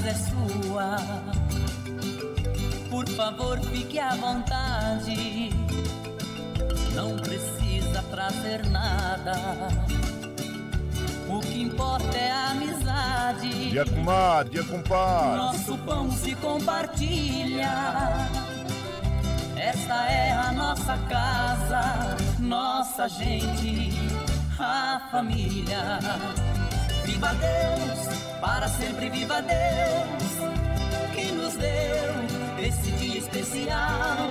casa é sua. Por favor, fique à vontade. Não precisa trazer nada. O que importa é a amizade. Dia comadre, dia compadre. Nosso pão se compartilha. Esta é a nossa casa, nossa gente, a família. Viva Deus, para sempre viva Deus, que nos deu esse dia especial.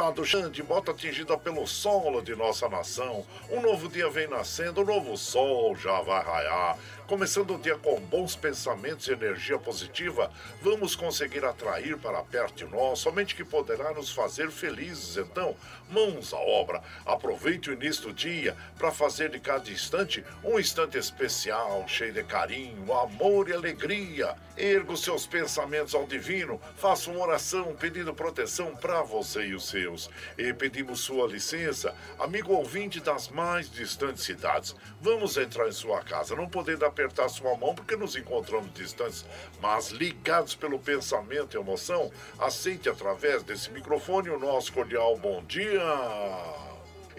Moçada, Xande, bota atingida pelo solo de nossa nação. Um novo dia vem nascendo, um novo sol já vai raiar. Começando o dia com bons pensamentos e energia positiva, vamos conseguir atrair para perto de nós somente que poderá nos fazer felizes. Então, mãos à obra. Aproveite o início do dia para fazer de cada instante um instante especial, cheio de carinho, amor e alegria. Erga os seus pensamentos ao divino, faça uma oração pedindo proteção para você e os seus. E pedimos sua licença, amigo ouvinte das mais distantes cidades. Vamos entrar em sua casa, não podendo apertar sua mão porque nos encontramos distantes, mas ligados pelo pensamento e emoção, aceite através desse microfone o nosso cordial bom dia.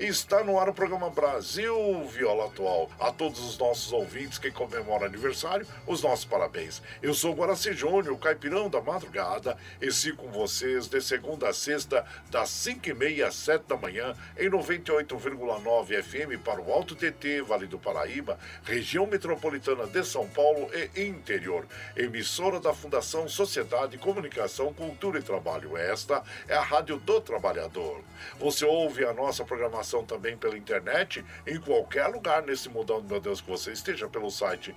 Está no ar o programa Brasil Viola Atual. A todos os nossos ouvintes que comemoram aniversário, os nossos parabéns. Eu sou Guaraci Júnior, caipirão da madrugada, e sigo com vocês de segunda a sexta, das 5h30 às 7 da manhã, em 98,9 FM para o Alto TT, Vale do Paraíba, região metropolitana de São Paulo e interior. Emissora da Fundação Sociedade, Comunicação, Cultura e Trabalho. Esta é a Rádio do Trabalhador. Você ouve a nossa programação também pela internet, em qualquer lugar nesse mundão, meu Deus, que você esteja pelo site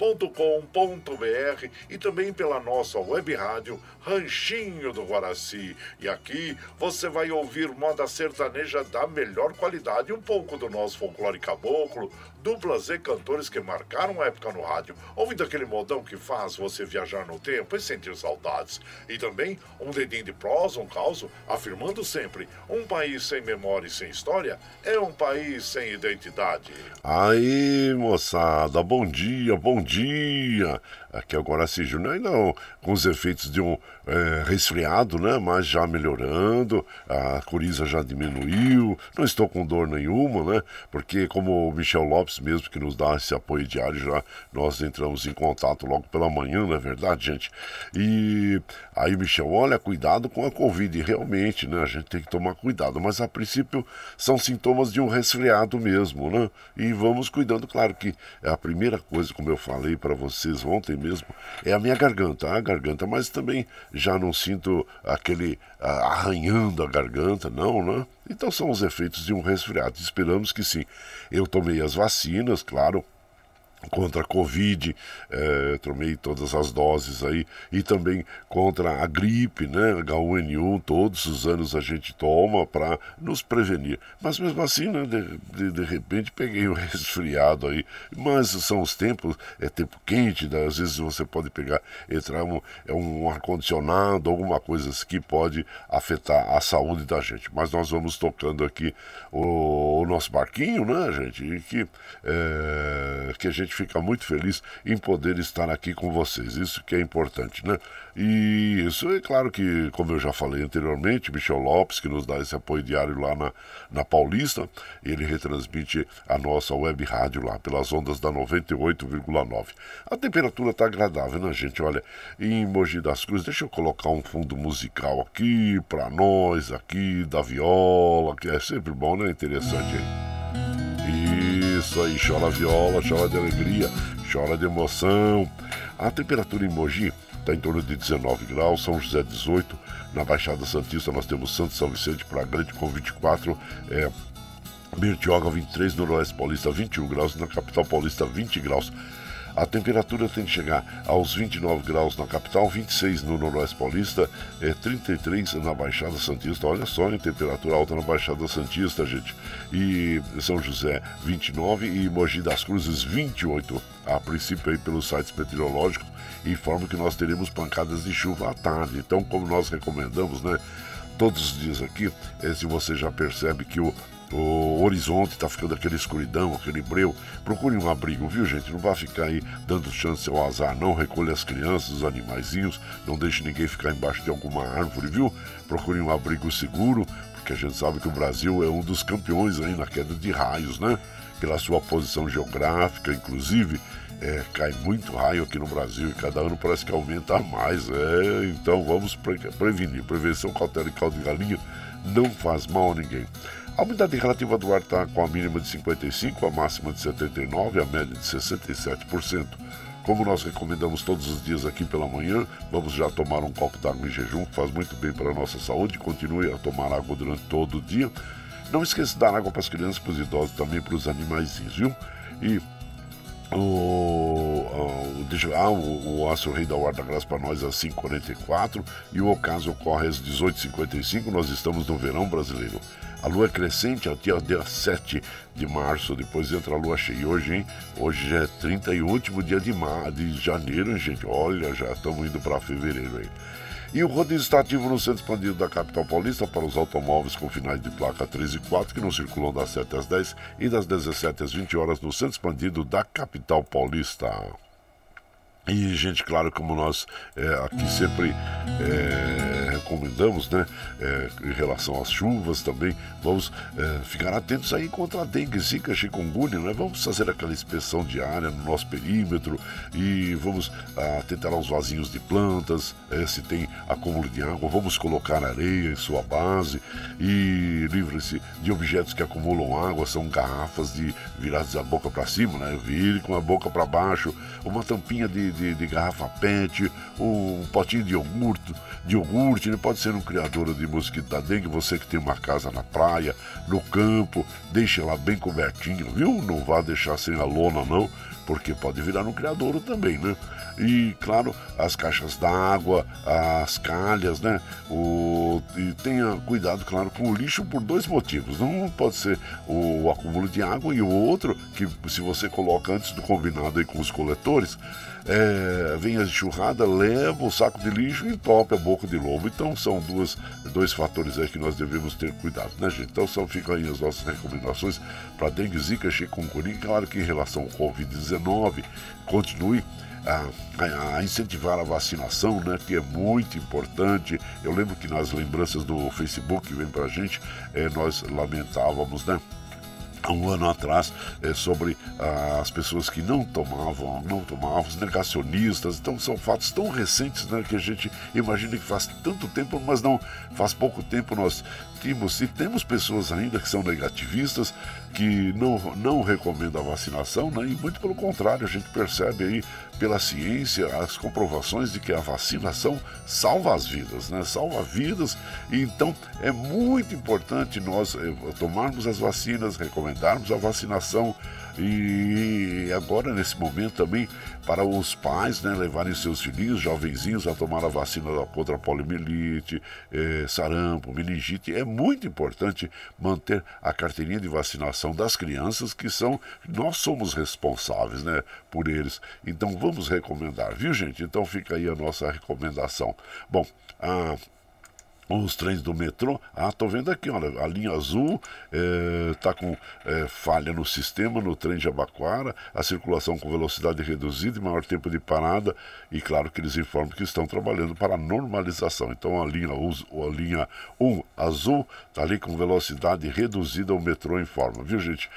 www.redebrasilatual.com.br e também pela nossa web rádio Ranchinho do Guaraci. E aqui você vai ouvir moda sertaneja da melhor qualidade, um pouco do nosso folclore caboclo, duplas e cantores que marcaram a época no rádio, ouvindo aquele modão que faz você viajar no tempo e sentir saudades. E também um dedinho de prosa, um caos, afirmando sempre: um país sem memória e sem história é um país sem identidade. Aí, moçada, bom dia, bom dia. dia. Aqui agora se Júnior, ainda com os efeitos de um é, resfriado, né? Mas já melhorando, a coriza já diminuiu, não estou com dor nenhuma, né? Porque como o Michel Lopes mesmo que nos dá esse apoio diário, já nós entramos em contato logo pela manhã, não é verdade, gente? E aí, Michel, olha, cuidado com a Covid, realmente, né? A gente tem que tomar cuidado, mas a princípio são sintomas de um resfriado mesmo, né? E vamos cuidando, claro que a primeira coisa, como eu falei para vocês ontem mesmo, é a minha garganta, a garganta, mas também já não sinto aquele arranhando a garganta, não, né? Então são os efeitos de um resfriado. Esperamos que sim. Eu tomei as vacinas, claro, contra a Covid, é, tomei todas as doses aí, e também contra a gripe, né, H1N1, todos os anos a gente toma para nos prevenir. Mas mesmo assim, né, de, de, repente peguei um resfriado aí, mas são os tempos, é tempo quente, né, às vezes você pode pegar, entrar um, é um ar-condicionado, alguma coisa assim que pode afetar a saúde da gente. Mas nós vamos tocando aqui o, o nosso barquinho, né, gente, e que, é, que a gente gente fica muito feliz em poder estar aqui com vocês. Isso que é importante, né? E isso é claro que, como eu já falei anteriormente, Michel Lopes, que nos dá esse apoio diário lá na, na Paulista, ele retransmite a nossa web rádio lá pelas ondas da 98,9. A temperatura está agradável, né, gente? Olha, em Mogi das Cruzes, deixa eu colocar um fundo musical aqui para nós, aqui da viola, que é sempre bom, né? Interessante aí. Isso aí, chora viola, chora de alegria, chora de emoção. A temperatura em Mogi está em torno de 19 graus, São José 18, na Baixada Santista nós temos Santo São Vicente para Grande com 24, é, Bertioga 23, Noroeste Paulista 21 graus, na capital paulista 20 graus. A temperatura tem que chegar aos 29 graus na capital, 26 no Noroeste Paulista, é 33 na Baixada Santista. Olha só, em temperatura alta na Baixada Santista, gente. E São José, 29 e Mogi das Cruzes, 28. A princípio aí pelos sites meteorológicos informam que nós teremos pancadas de chuva à tarde. Então, como nós recomendamos, né? Todos os dias aqui, é, se você já percebe que o, o horizonte está ficando aquele escuridão, aquele breu. Procure um abrigo, viu, gente? Não vá ficar aí dando chance ao azar, não. Recolha as crianças, os animaizinhos, não deixe ninguém ficar embaixo de alguma árvore, viu? Procure um abrigo seguro, porque a gente sabe que o Brasil é um dos campeões aí na queda de raios, né? Pela sua posição geográfica, inclusive. É, cai muito raio aqui no Brasil e cada ano parece que aumenta mais. É, então vamos pre prevenir. Prevenção, cautela e caldo de galinha não faz mal a ninguém. A umidade relativa do ar está com a mínima de 55%, a máxima de 79%, a média de 67%. Como nós recomendamos todos os dias aqui pela manhã, vamos já tomar um copo d'água em jejum, que faz muito bem para a nossa saúde. Continue a tomar água durante todo o dia. Não esqueça de dar água para as crianças, para os idosos, também para os animaizinhos, viu? E o, o, ah, o, o Astro Rei da Guarda Graça para nós às 5h44 e o ocaso ocorre às 18h55. Nós estamos no verão brasileiro. A lua é crescente até o dia 7 de março, depois entra a lua cheia. Hoje, hein? Hoje é 30 e último dia de, mar, de janeiro, hein, gente? Olha, já estamos indo para fevereiro aí. E o rodízio está ativo no centro expandido da capital paulista para os automóveis com finais de placa 13 e 4 que não circulam das 7 às 10 e das 17 às 20 horas no centro expandido da capital paulista. E, gente, claro, como nós é, aqui sempre é, recomendamos, né, é, em relação às chuvas também, vamos é, ficar atentos aí contra a dengue, zika, chikungunya, né? Vamos fazer aquela inspeção diária no nosso perímetro e vamos atentar aos vasinhos de plantas, é, se tem acúmulo de água, vamos colocar areia em sua base e livre-se de objetos que acumulam água, são garrafas de viradas a boca para cima, né? Vire com a boca para baixo, uma tampinha de de, de, garrafa PET, um potinho de iogurte, de iogurte, ele pode ser um criador de mosquito da dengue, você que tem uma casa na praia, no campo, deixe ela bem cobertinha, viu? Não vá deixar sem a lona não, porque pode virar um criador também, né? E, claro, as caixas d'água, as calhas, né? O, e tenha cuidado, claro, com o lixo por dois motivos. Não pode ser o, acúmulo de água e o outro, que se você coloca antes do combinado aí com os coletores, é, vem a enxurrada, leva o saco de lixo e entope a boca de lobo. Então são duas, dois fatores aí que nós devemos ter cuidado, né, gente? Então são, ficam aí as nossas recomendações para dengue, zika, chikungunya. Claro que em relação ao Covid-19, continue a, a, incentivar a vacinação, né, que é muito importante. Eu lembro que nas lembranças do Facebook que vem para a gente, é, nós lamentávamos, né? há um ano atrás é, sobre ah, as pessoas que não tomavam, não tomavam, os negacionistas. Então são fatos tão recentes né, que a gente imagina que faz tanto tempo, mas não faz pouco tempo nós e temos pessoas ainda que são negativistas, que não, não recomendam a vacinação, né, e muito pelo contrário, a gente percebe aí pela ciência as comprovações de que a vacinação salva as vidas, né? Salva vidas. E então é muito importante nós eh, tomarmos as vacinas, recomendarmos a vacinação e agora, nesse momento também, para os pais né, levarem seus filhinhos, jovenzinhos, a tomar a vacina contra a poliomielite, eh, sarampo, meningite. É muito importante manter a carteirinha de vacinação das crianças, que são, nós somos responsáveis né, por eles. Então vamos recomendar, viu gente? Então fica aí a nossa recomendação. Bom, a. Ah, os trens do metrô. Ah, tô vendo aqui, olha, a linha azul está é, com é, falha no sistema, no trem de Abaquara, a circulação com velocidade reduzida e maior tempo de parada, e claro que eles informam que estão trabalhando para a normalização. Então a linha, a linha 1 azul está ali com velocidade reduzida, o metrô informa, viu gente?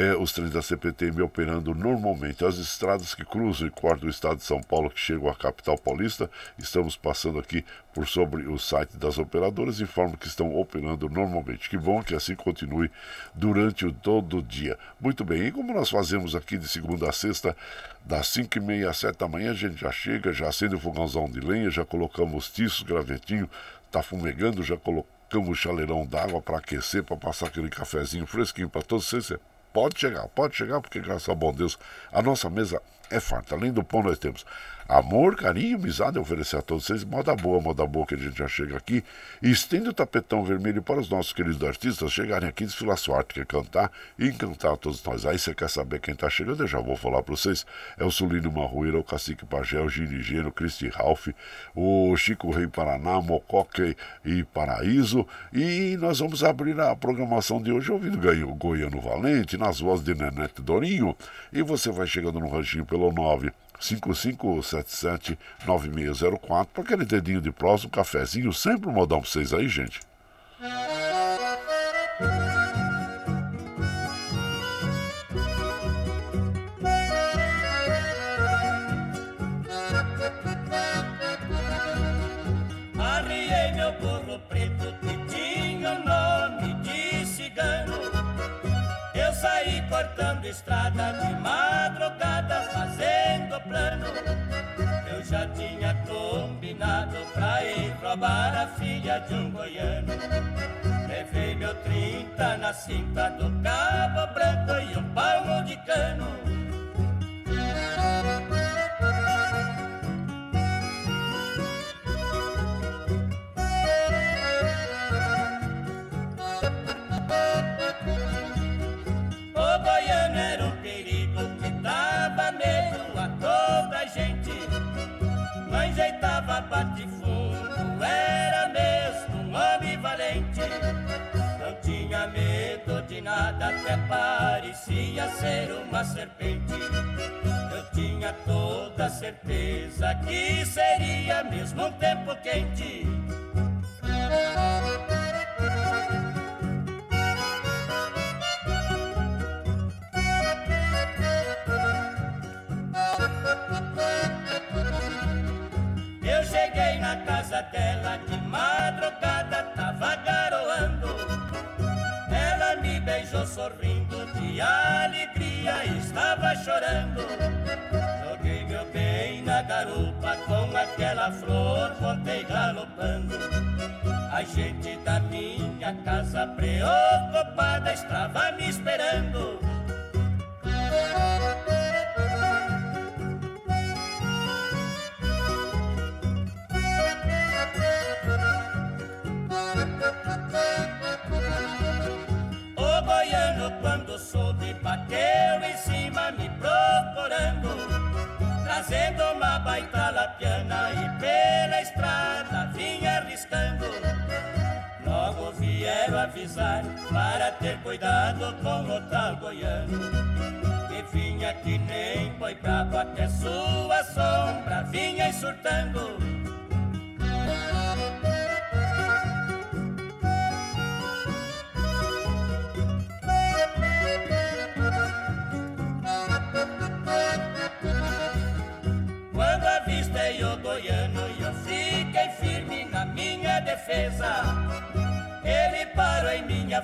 É, os trens da CPTM operando normalmente. As estradas que cruzam e cortam o estado de São Paulo, que chegam à capital paulista, estamos passando aqui por sobre o site das operadoras, informam que estão operando normalmente. Que bom que assim continue durante o todo o dia. Muito bem, e como nós fazemos aqui de segunda a sexta, das 5 e meia às 7 da manhã, a gente já chega, já acende o fogãozão de lenha, já colocamos tiços, gravetinho, tá fumegando, já colocamos chaleirão d'água para aquecer, para passar aquele cafezinho fresquinho para todos vocês. Pode chegar, pode chegar, porque graças ao bom Deus, a nossa mesa é farta. Além do pão, nós temos Amor, carinho, amizade oferecer a todos vocês. Moda boa, moda boa que a gente já chega aqui. E estende o tapetão vermelho para os nossos queridos artistas chegarem aqui, desfilar sua arte, quer cantar e encantar todos nós. Aí você quer saber quem está chegando? Eu já vou falar para vocês. É o Sulino Marrueira, o Cacique Pagé, o Gini Geno, o Cristi Ralph, o Chico Rei Paraná, Mocoque e Paraíso. E nós vamos abrir a programação de hoje ouvindo Goiano Valente, nas vozes de Nenete Dorinho. E você vai chegando no ranchinho pelo 9 5577-9604 para aquele dedinho de prosa, um cafezinho, sempre um modão para vocês aí, gente. Arriei meu burro preto que nome de cigano. Eu saí cortando estrada de madrugada ir roubar a filha de um goiano. Levei meu trinta na cinta do cabo branco e um palmo de cano. Nada, até parecia ser uma serpente. Eu tinha toda certeza que seria mesmo um tempo quente. Sorrindo de alegria estava chorando. Joguei meu bem na garupa com aquela flor, voltei galopando. A gente da minha casa preocupada estava me esperando. Bateu em cima me procurando, trazendo uma baita lapiana e pela estrada vinha arriscando. Logo vieram avisar para ter cuidado com o tal goiano, que vinha que nem boi bravo até sua sombra vinha surtando.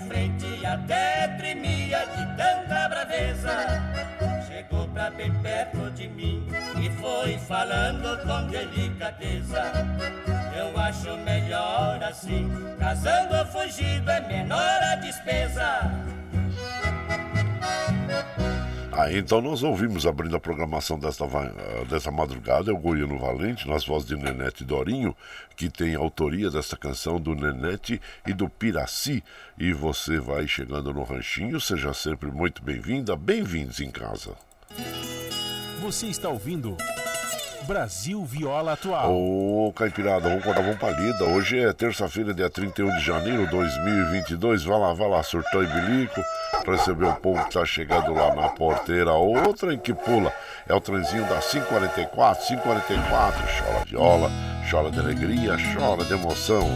Frente até tremia de tanta braveza. Chegou pra bem perto de mim e foi falando com delicadeza. Eu acho melhor assim, casando fugido é menor a despesa. Ah, então nós ouvimos abrindo a programação desta, desta madrugada, é o Goiano Valente, nas vozes de Nenete Dorinho, que tem autoria dessa canção do Nenete e do Piraci. E você vai chegando no ranchinho, seja sempre muito bem-vinda, bem-vindos em casa. Você está ouvindo Brasil Viola Atual. Ô, Caipirada, vamos contar uma palida. Hoje é terça-feira, dia 31 de janeiro de 2022. Vai lá, vai lá, surtou e bilico. Receber o povo que tá chegando lá na porteira. Outra em que pula. É o trenzinho da 544, 544. Chora viola, chora de alegria, chora de emoção.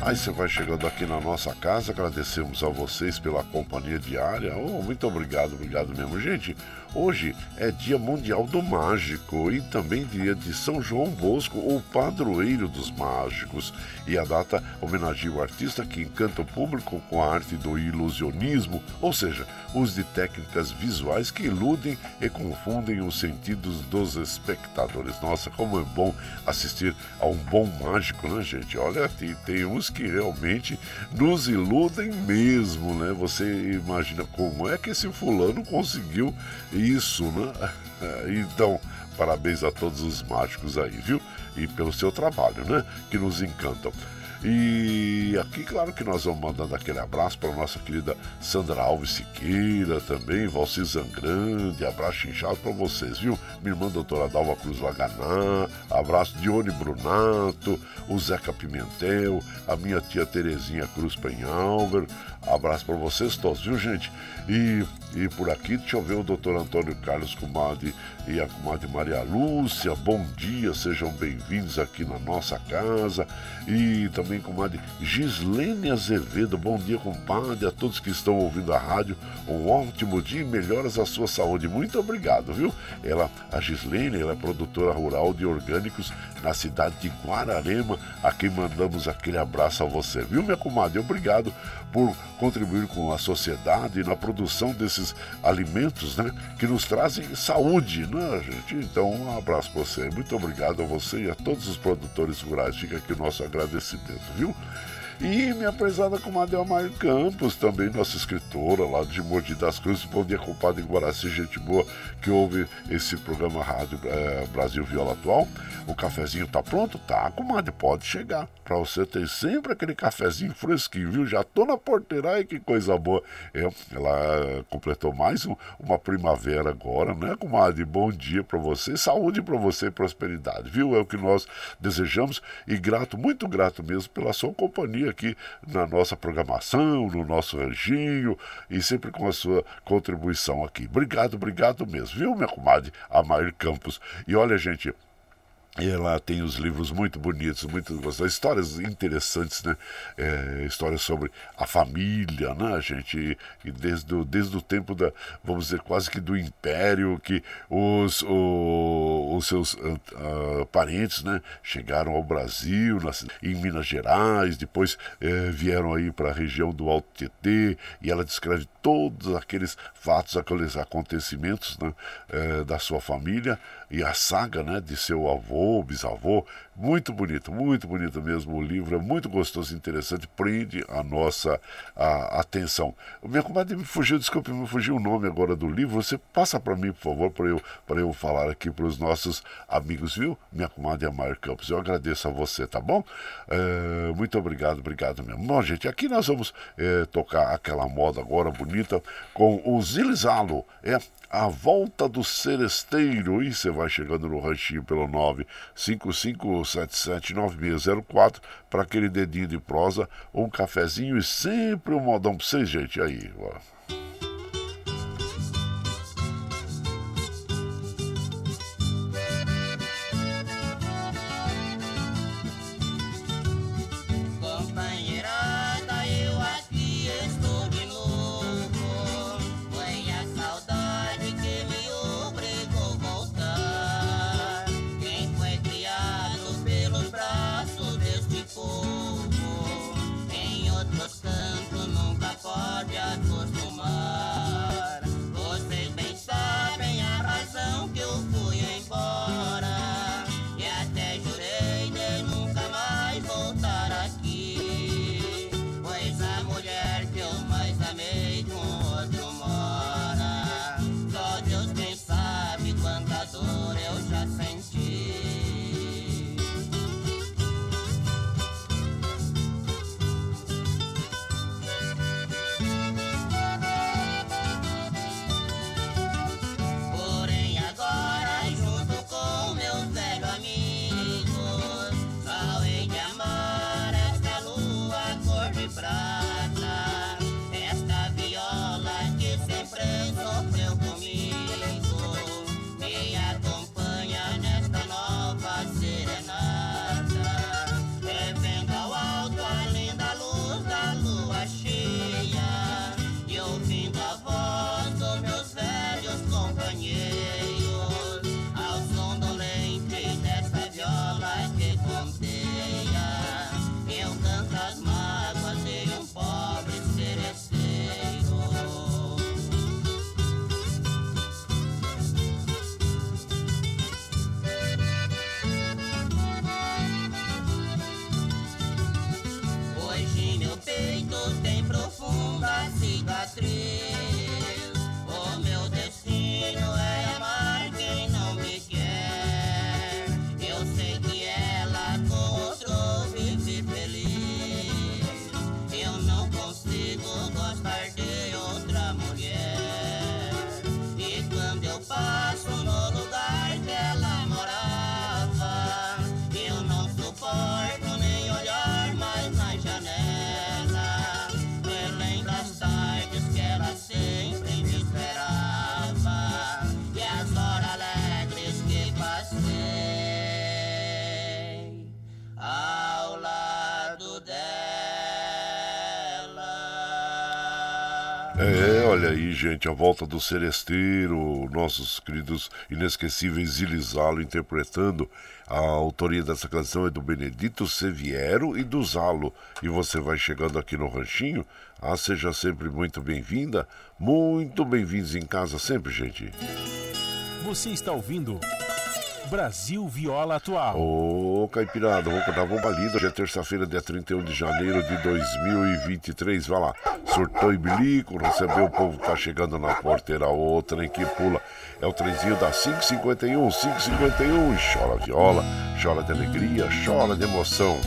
Aí você vai chegando aqui na nossa casa, agradecemos a vocês pela companhia diária. Oh, muito obrigado, obrigado mesmo. Gente, Hoje é Dia Mundial do Mágico e também dia de São João Bosco, o padroeiro dos mágicos. E a data homenageia o artista que encanta o público com a arte do ilusionismo, ou seja, uso de técnicas visuais que iludem e confundem os sentidos dos espectadores. Nossa, como é bom assistir a um bom mágico, né, gente? Olha, tem, tem uns que realmente nos iludem mesmo, né? Você imagina como é que esse fulano conseguiu isso, né? Então, parabéns a todos os mágicos aí, viu? E pelo seu trabalho, né? Que nos encantam. E aqui, claro que nós vamos mandando aquele abraço para a nossa querida Sandra Alves Siqueira também, Valci Zangrande, abraço inchado para vocês, viu? Minha irmã doutora Dalva Cruz Laganá, abraço Dione Brunato, o Zeca Pimentel, a minha tia Terezinha Cruz Penhalver, abraço para vocês todos, viu, gente? E, e por aqui, deixa eu ver o doutor Antônio Carlos Comadre e a comadre Maria Lúcia. Bom dia, sejam bem-vindos aqui na nossa casa. E também comadre Gislene Azevedo. Bom dia, compadre, a todos que estão ouvindo a rádio. Um ótimo dia e melhoras à sua saúde. Muito obrigado, viu? Ela, a Gislene, ela é produtora rural de orgânicos na cidade de Guararema, a quem mandamos aquele abraço a você, viu, minha comadre? Obrigado por contribuir com a sociedade na produção desses alimentos, né? Que nos trazem saúde, né, gente? Então, um abraço para você. Muito obrigado a você e a todos os produtores rurais. Fica aqui o nosso agradecimento, viu? E minha prezada comadre Amar Campos, também nossa escritora lá de Mogi das Cruzes. Bom dia, compadre Guaraci, gente boa que ouve esse programa Rádio é, Brasil Viola Atual. O cafezinho tá pronto? Tá, comadre, pode chegar. Pra você ter sempre aquele cafezinho fresquinho, viu? Já tô na porteira, ai que coisa boa. É, ela completou mais um, uma primavera agora, né, comadre? Bom dia para você, saúde para você e prosperidade, viu? É o que nós desejamos e grato, muito grato mesmo pela sua companhia aqui na nossa programação, no nosso anjinho e sempre com a sua contribuição aqui. Obrigado, obrigado mesmo, viu, minha comadre Amair Campos? E olha, gente, e ela tem os livros muito bonitos, muito gostosos, histórias interessantes, né? É, histórias sobre a família, né, gente? E desde, o, desde o tempo da, vamos dizer, quase que do império, que os, o, os seus uh, uh, parentes, né, chegaram ao Brasil, nas, em Minas Gerais, depois uh, vieram aí para a região do Alto Tietê, e ela descreve todos aqueles fatos, aqueles acontecimentos né, eh, da sua família e a saga né, de seu avô, bisavô, muito bonito, muito bonito mesmo o livro, é muito gostoso interessante, prende a nossa a, atenção. Minha comadre me fugiu, desculpe, me fugiu o nome agora do livro. Você passa para mim, por favor, para eu, eu falar aqui para os nossos amigos, viu? Minha comadre Amar Campos. Eu agradeço a você, tá bom? É, muito obrigado, obrigado mesmo. Bom, gente, aqui nós vamos é, tocar aquela moda agora bonita com o Zilizalo. É a volta do seresteiro. E você vai chegando no ranchinho pelo 955779604 para aquele dedinho de prosa, um cafezinho e sempre um modão para vocês, gente. Aí, ó. Gente, a volta do Seresteiro, nossos queridos inesquecíveis Zilizalo interpretando. A autoria dessa canção é do Benedito Seviero e do Zalo. E você vai chegando aqui no Ranchinho. Ah, seja sempre muito bem-vinda. Muito bem-vindos em casa sempre, gente. Você está ouvindo Brasil Viola Atual. Ô, Caipirada, vamos contar uma lida. Hoje é terça-feira, dia 31 de janeiro de 2023. Vai lá, surtou e bilico, recebeu o povo que tá chegando na porteira. O trem que pula é o trenzinho da 551, 551. Chora viola, chora de alegria, chora de emoção.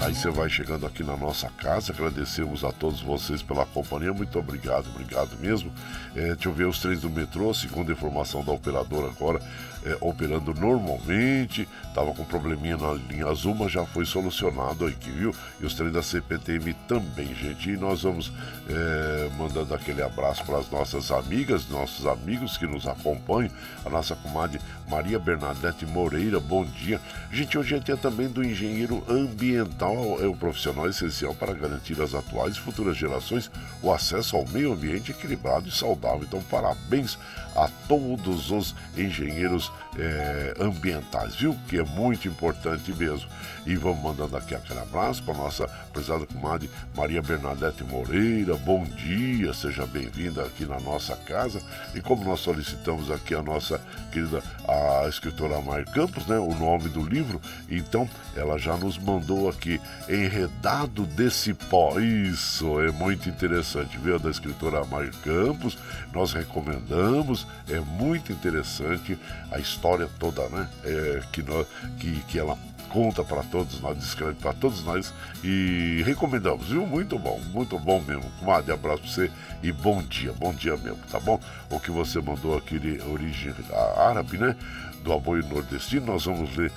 Aí você vai chegando aqui na nossa casa, agradecemos a todos vocês pela companhia, muito obrigado, obrigado mesmo. É, deixa eu ver os trens do metrô, segundo a informação da operadora agora, é, operando normalmente, estava com probleminha na linha azul, mas já foi solucionado aqui, viu? E os trens da CPTM também, gente. E nós vamos é, mandando aquele abraço para as nossas amigas, nossos amigos que nos acompanham, a nossa comadre Maria Bernadette Moreira, bom dia. Gente, hoje é dia também do engenheiro ambiental, é o profissional essencial para garantir às atuais e futuras gerações o acesso ao meio ambiente equilibrado e saudável. Então, parabéns a todos os engenheiros é, ambientais, viu? Que é muito importante mesmo. E vamos mandando aqui aquele abraço para nossa prezada comadre Maria Bernadette Moreira. Bom dia, seja bem-vinda aqui na nossa casa. E como nós solicitamos aqui a nossa querida a escritora Mar Campos, né? O nome do livro, então ela já nos mandou aqui Enredado desse pó. Isso é muito interessante, viu? Da escritora Mar Campos. Nós recomendamos, é muito interessante a história toda, né? É, que, nós, que, que ela conta para todos nós, descreve para todos nós e recomendamos, viu? Muito bom, muito bom mesmo. Comadre, abraço para você e bom dia, bom dia mesmo, tá bom? O que você mandou aqui de origem árabe, né? do apoio nordestino, nós vamos ler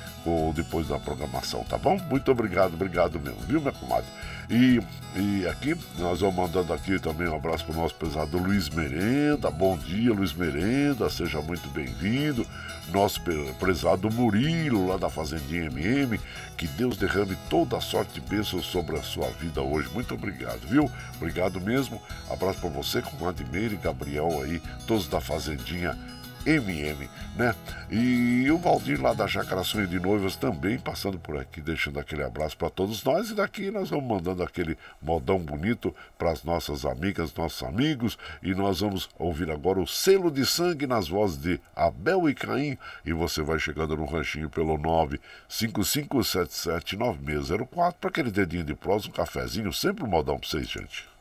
depois da programação, tá bom? Muito obrigado, obrigado mesmo, viu, minha comadre? E, e aqui, nós vamos mandando aqui também um abraço para o nosso pesado Luiz Merenda. Bom dia, Luiz Merenda, seja muito bem-vindo. Nosso prezado Murilo, lá da Fazendinha MM. Que Deus derrame toda a sorte de bênçãos sobre a sua vida hoje. Muito obrigado, viu? Obrigado mesmo. Abraço para você, comadre Meire e Gabriel aí, todos da Fazendinha MM, né? E o Valdir lá da Chácara Sonho de Noivas também passando por aqui, deixando aquele abraço para todos nós. E daqui nós vamos mandando aquele modão bonito para as nossas amigas, nossos amigos. E nós vamos ouvir agora o selo de sangue nas vozes de Abel e Caim. E você vai chegando no ranchinho pelo 955779604 para aquele dedinho de prosa, um cafezinho, sempre um modão para vocês, gente.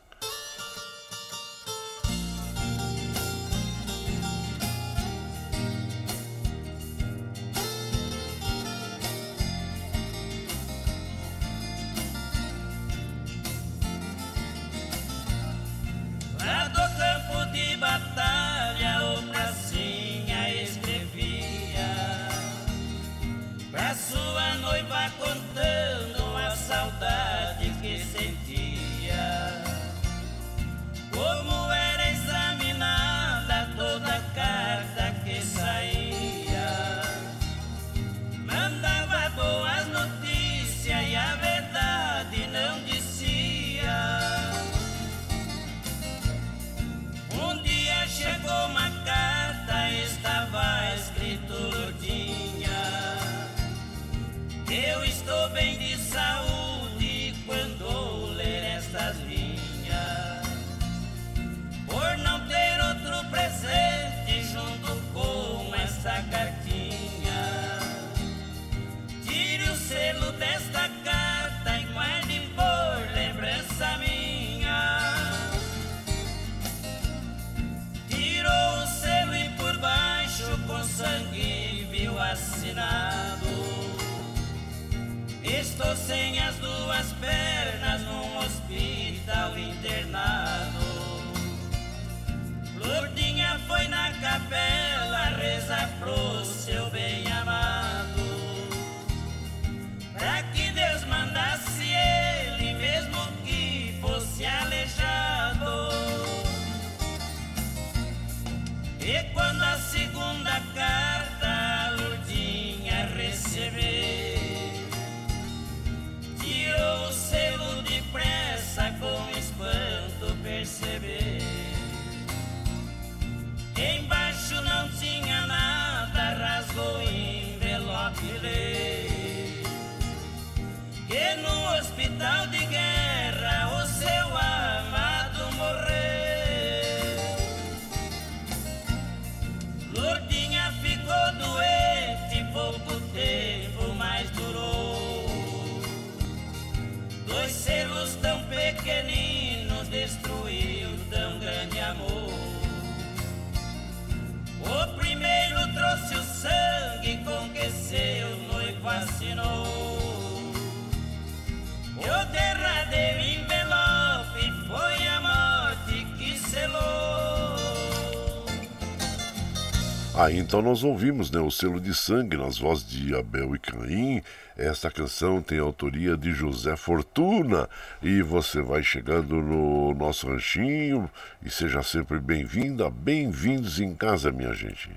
Aí então nós ouvimos né, o selo de sangue nas vozes de Abel e Caim. Esta canção tem autoria de José Fortuna. E você vai chegando no nosso ranchinho e seja sempre bem-vinda, bem-vindos em casa, minha gente.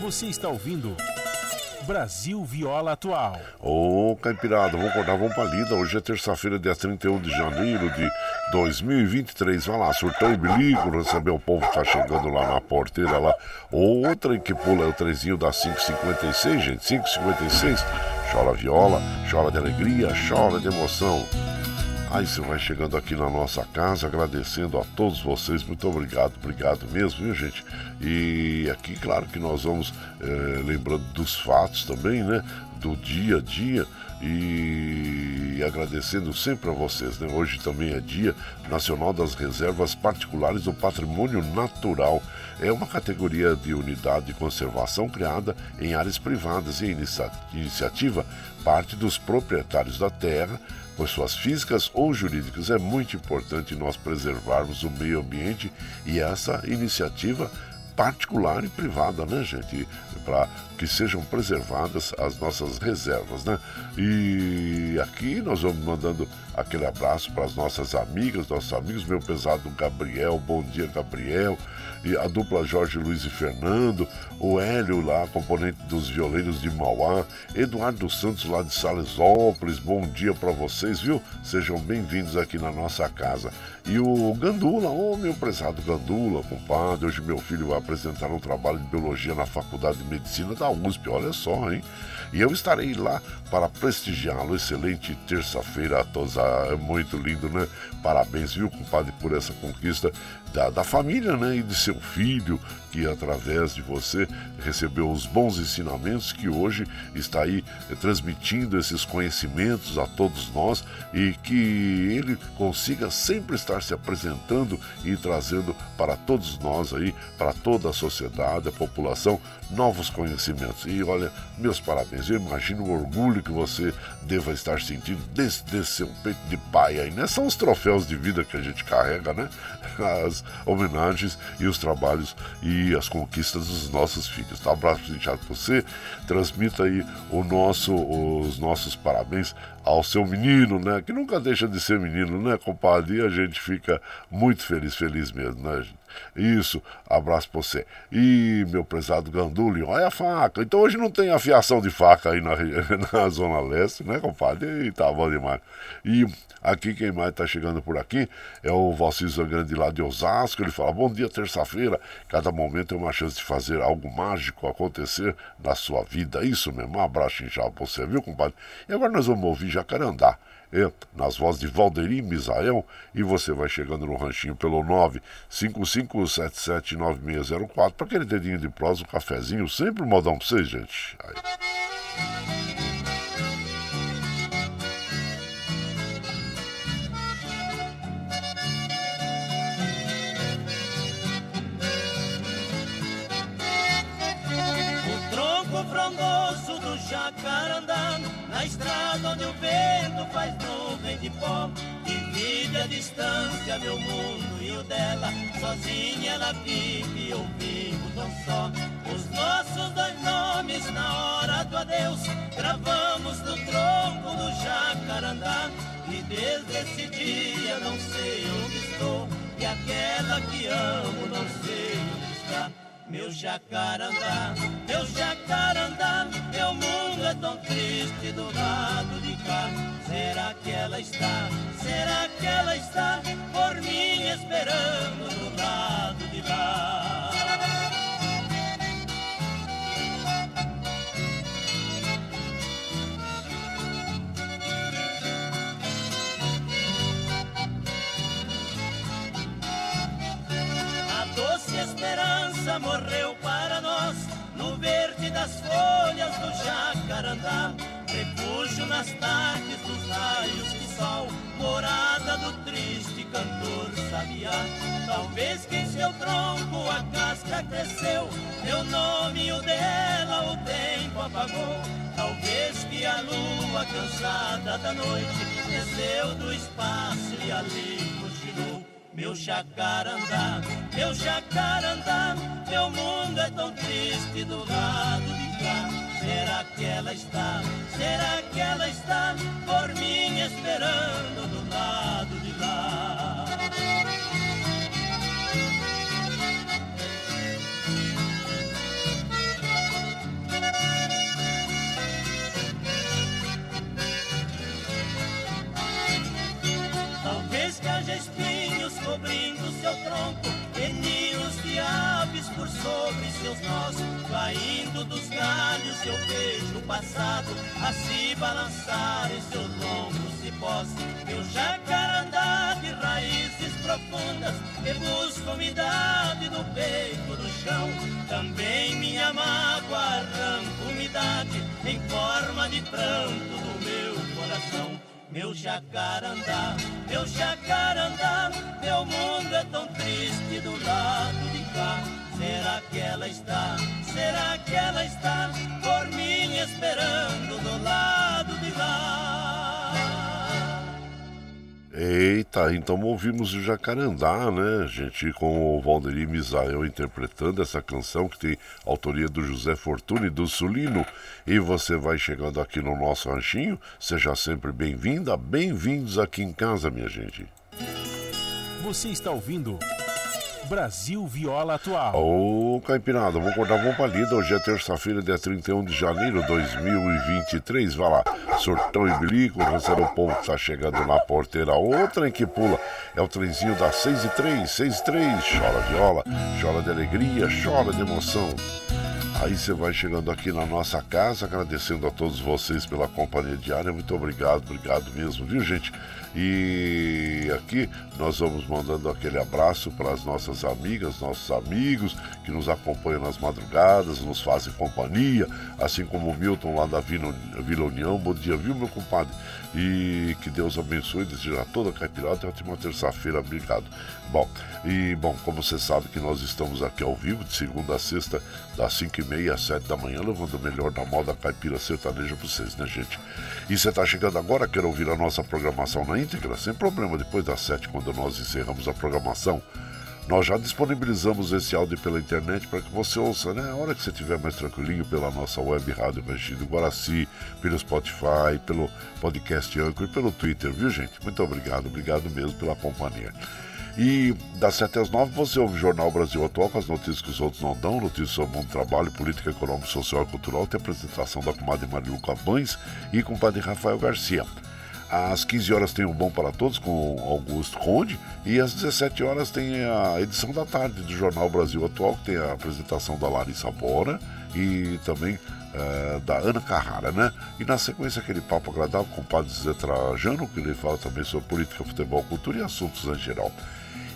Você está ouvindo Brasil Viola Atual. Ô, Caipirada, vamos acordar, vamos pra lida. Hoje é terça-feira, dia 31 de janeiro de 2023. Vai lá, surtão e bilico, receber o povo que tá chegando lá na porteira lá. Outra que pula é o trezinho da 556, gente, 556. Chora viola, chora de alegria, chora de emoção. Você vai chegando aqui na nossa casa, agradecendo a todos vocês. Muito obrigado, obrigado mesmo, viu, gente? E aqui, claro que nós vamos é, lembrando dos fatos também, né? Do dia a dia e agradecendo sempre a vocês. Né? Hoje também é Dia Nacional das Reservas Particulares do Patrimônio Natural. É uma categoria de unidade de conservação criada em áreas privadas e inicia iniciativa parte dos proprietários da terra pessoas físicas ou jurídicas. É muito importante nós preservarmos o meio ambiente e essa iniciativa particular e privada, né, gente? Para que sejam preservadas as nossas reservas, né? E aqui nós vamos mandando aquele abraço para as nossas amigas, nossos amigos, meu pesado Gabriel, bom dia, Gabriel e a dupla Jorge Luiz e Fernando, o Hélio lá, componente dos Violeiros de Mauá, Eduardo Santos lá de Salesópolis, bom dia para vocês, viu? Sejam bem-vindos aqui na nossa casa. E o Gandula, ô oh, meu prezado Gandula, compadre, hoje meu filho vai apresentar um trabalho de biologia na Faculdade de Medicina da USP, olha só, hein? E eu estarei lá para prestigiá-lo. Excelente terça-feira a todos. Ah, é muito lindo, né? Parabéns, viu, compadre, por essa conquista da, da família, né? E de seu filho, que através de você recebeu os bons ensinamentos, que hoje está aí eh, transmitindo esses conhecimentos a todos nós e que ele consiga sempre estar se apresentando e trazendo para todos nós aí, para toda a sociedade, a população, novos conhecimentos. E olha, meus parabéns. Eu imagino o orgulho que você deva estar sentindo desse, desse seu peito de pai aí, né? São os troféus de vida que a gente carrega, né? As homenagens e os trabalhos e as conquistas dos nossos filhos. Tá? Um abraço para você. Transmita aí o nosso, os nossos parabéns ao seu menino, né? Que nunca deixa de ser menino, né, compadre? E a gente fica muito feliz, feliz mesmo, né, gente? Isso, abraço pra você. E meu prezado Ganduli, olha a faca. Então hoje não tem afiação de faca aí na, na Zona Leste, né, compadre? E tá bom demais. E aqui quem mais tá chegando por aqui é o Valcir Zangrande lá de Osasco. Ele fala: Bom dia, terça-feira. Cada momento é uma chance de fazer algo mágico acontecer na sua vida. Isso mesmo, um abraço inchado pra você, viu, compadre? E agora nós vamos ouvir Jacarandá é, nas vozes de Valderi Misael, e você vai chegando no ranchinho pelo 955779604 para aquele dedinho de prosa, um cafezinho, sempre um modão para vocês, gente. Aí. jacarandá Na estrada onde o vento faz nuvem de pó Divide a distância, meu mundo e o dela Sozinha ela vive, eu vivo tão só. Os nossos dois nomes na hora do adeus Gravamos no tronco do jacarandá. E desde esse dia não sei onde estou E aquela que amo não sei onde está meu jacarandá, meu jacarandá, meu mundo é tão triste do lado de cá. Será que ela está, será que ela está por mim esperando do lado de lá? Jacarandá. Refúgio nas tardes dos raios de sol, morada do triste cantor sabiá. Talvez que em seu tronco a casca cresceu, meu nome e o dela o tempo apagou. Talvez que a lua cansada da noite desceu do espaço e ali cochilou. meu jacarandá, meu jacarandá, meu mundo é tão triste do lado de cá. Será que ela está, será que ela está por mim esperando do lado de lá? Talvez que haja espinhos cobrindo seu tronco E ninhos de aves por sobre seus nós Caindo dos galhos eu vejo o passado A se balançar em seus longos cipós Meu jacarandá de raízes profundas Que busca umidade no peito do chão. Também minha mágoa arranca umidade Em forma de pranto do meu coração. Meu jacarandá, meu jacarandá, meu mundo é tão triste do lado de cá. Será que ela está, será que ela está por mim esperando do lado de lá? Eita, então ouvimos o Jacarandá, né, gente, com o Valderi Misael interpretando essa canção que tem autoria do José Fortune do Sulino. E você vai chegando aqui no nosso ranchinho, seja sempre bem-vinda, bem-vindos aqui em casa, minha gente. Você está ouvindo Brasil Viola Atual. Ô, Caipirada, vamos acordar, vamos pra lida. Hoje é terça-feira, dia 31 de janeiro de 2023. Vai lá, surtão e bilico, recebe o povo que tá chegando na porteira. Outra em que pula é o trenzinho das 6 e 3, 6 e 3. Chora viola, chora de alegria, chora de emoção. Aí você vai chegando aqui na nossa casa, agradecendo a todos vocês pela companhia diária. Muito obrigado, obrigado mesmo, viu, gente? E aqui nós vamos mandando aquele abraço para as nossas amigas, nossos amigos que nos acompanham nas madrugadas, nos fazem companhia, assim como o Milton lá da Vila, União. Bom dia, viu, meu compadre? E que Deus abençoe, desejar toda a caipirada e ótima terça-feira. Obrigado. Bom, e bom, como você sabe que nós estamos aqui ao vivo, de segunda a sexta, das 5 e meia às 7 da manhã, levando o melhor da moda caipira sertaneja para vocês, né, gente? E você está chegando agora, quer ouvir a nossa programação na íntegra? Sem problema, depois das 7, quando nós encerramos a programação. Nós já disponibilizamos esse áudio pela internet para que você ouça, né? A hora que você estiver mais tranquilinho pela nossa web rádio Rangido Guaraci, pelo Spotify, pelo podcast Anchor e pelo Twitter, viu gente? Muito obrigado, obrigado mesmo pela companhia. E das 7 às 9 você ouve o Jornal Brasil Atual com as notícias que os outros não dão, notícias sobre o mundo do trabalho, política, econômica, social e cultural, tem a apresentação da comadre Mariluca Bães e com o padre Rafael Garcia. Às 15 horas tem o Bom para Todos com Augusto Conde e às 17 horas tem a edição da tarde do Jornal Brasil Atual, que tem a apresentação da Larissa Bora e também é, da Ana Carrara, né? E na sequência aquele papo agradável com o padre Zé Trajano, que ele fala também sobre política, futebol, cultura e assuntos em geral.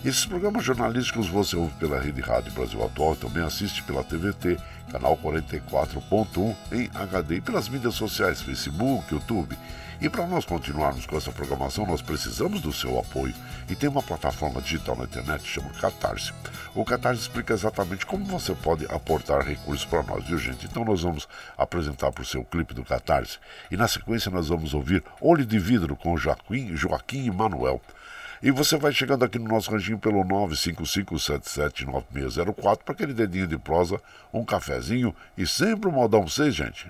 Esses programas jornalísticos você ouve pela Rede Rádio Brasil Atual também assiste pela TVT, canal 44.1 em HD e pelas mídias sociais, Facebook, YouTube. E para nós continuarmos com essa programação, nós precisamos do seu apoio. E tem uma plataforma digital na internet chamada Catarse. O Catarse explica exatamente como você pode aportar recursos para nós, viu gente? Então nós vamos apresentar para o seu clipe do Catarse. E na sequência nós vamos ouvir Olho de Vidro com Joaquim, Joaquim e Manuel. E você vai chegando aqui no nosso ranchinho pelo 955779604 para aquele dedinho de prosa, um cafezinho e sempre um modão 6, gente.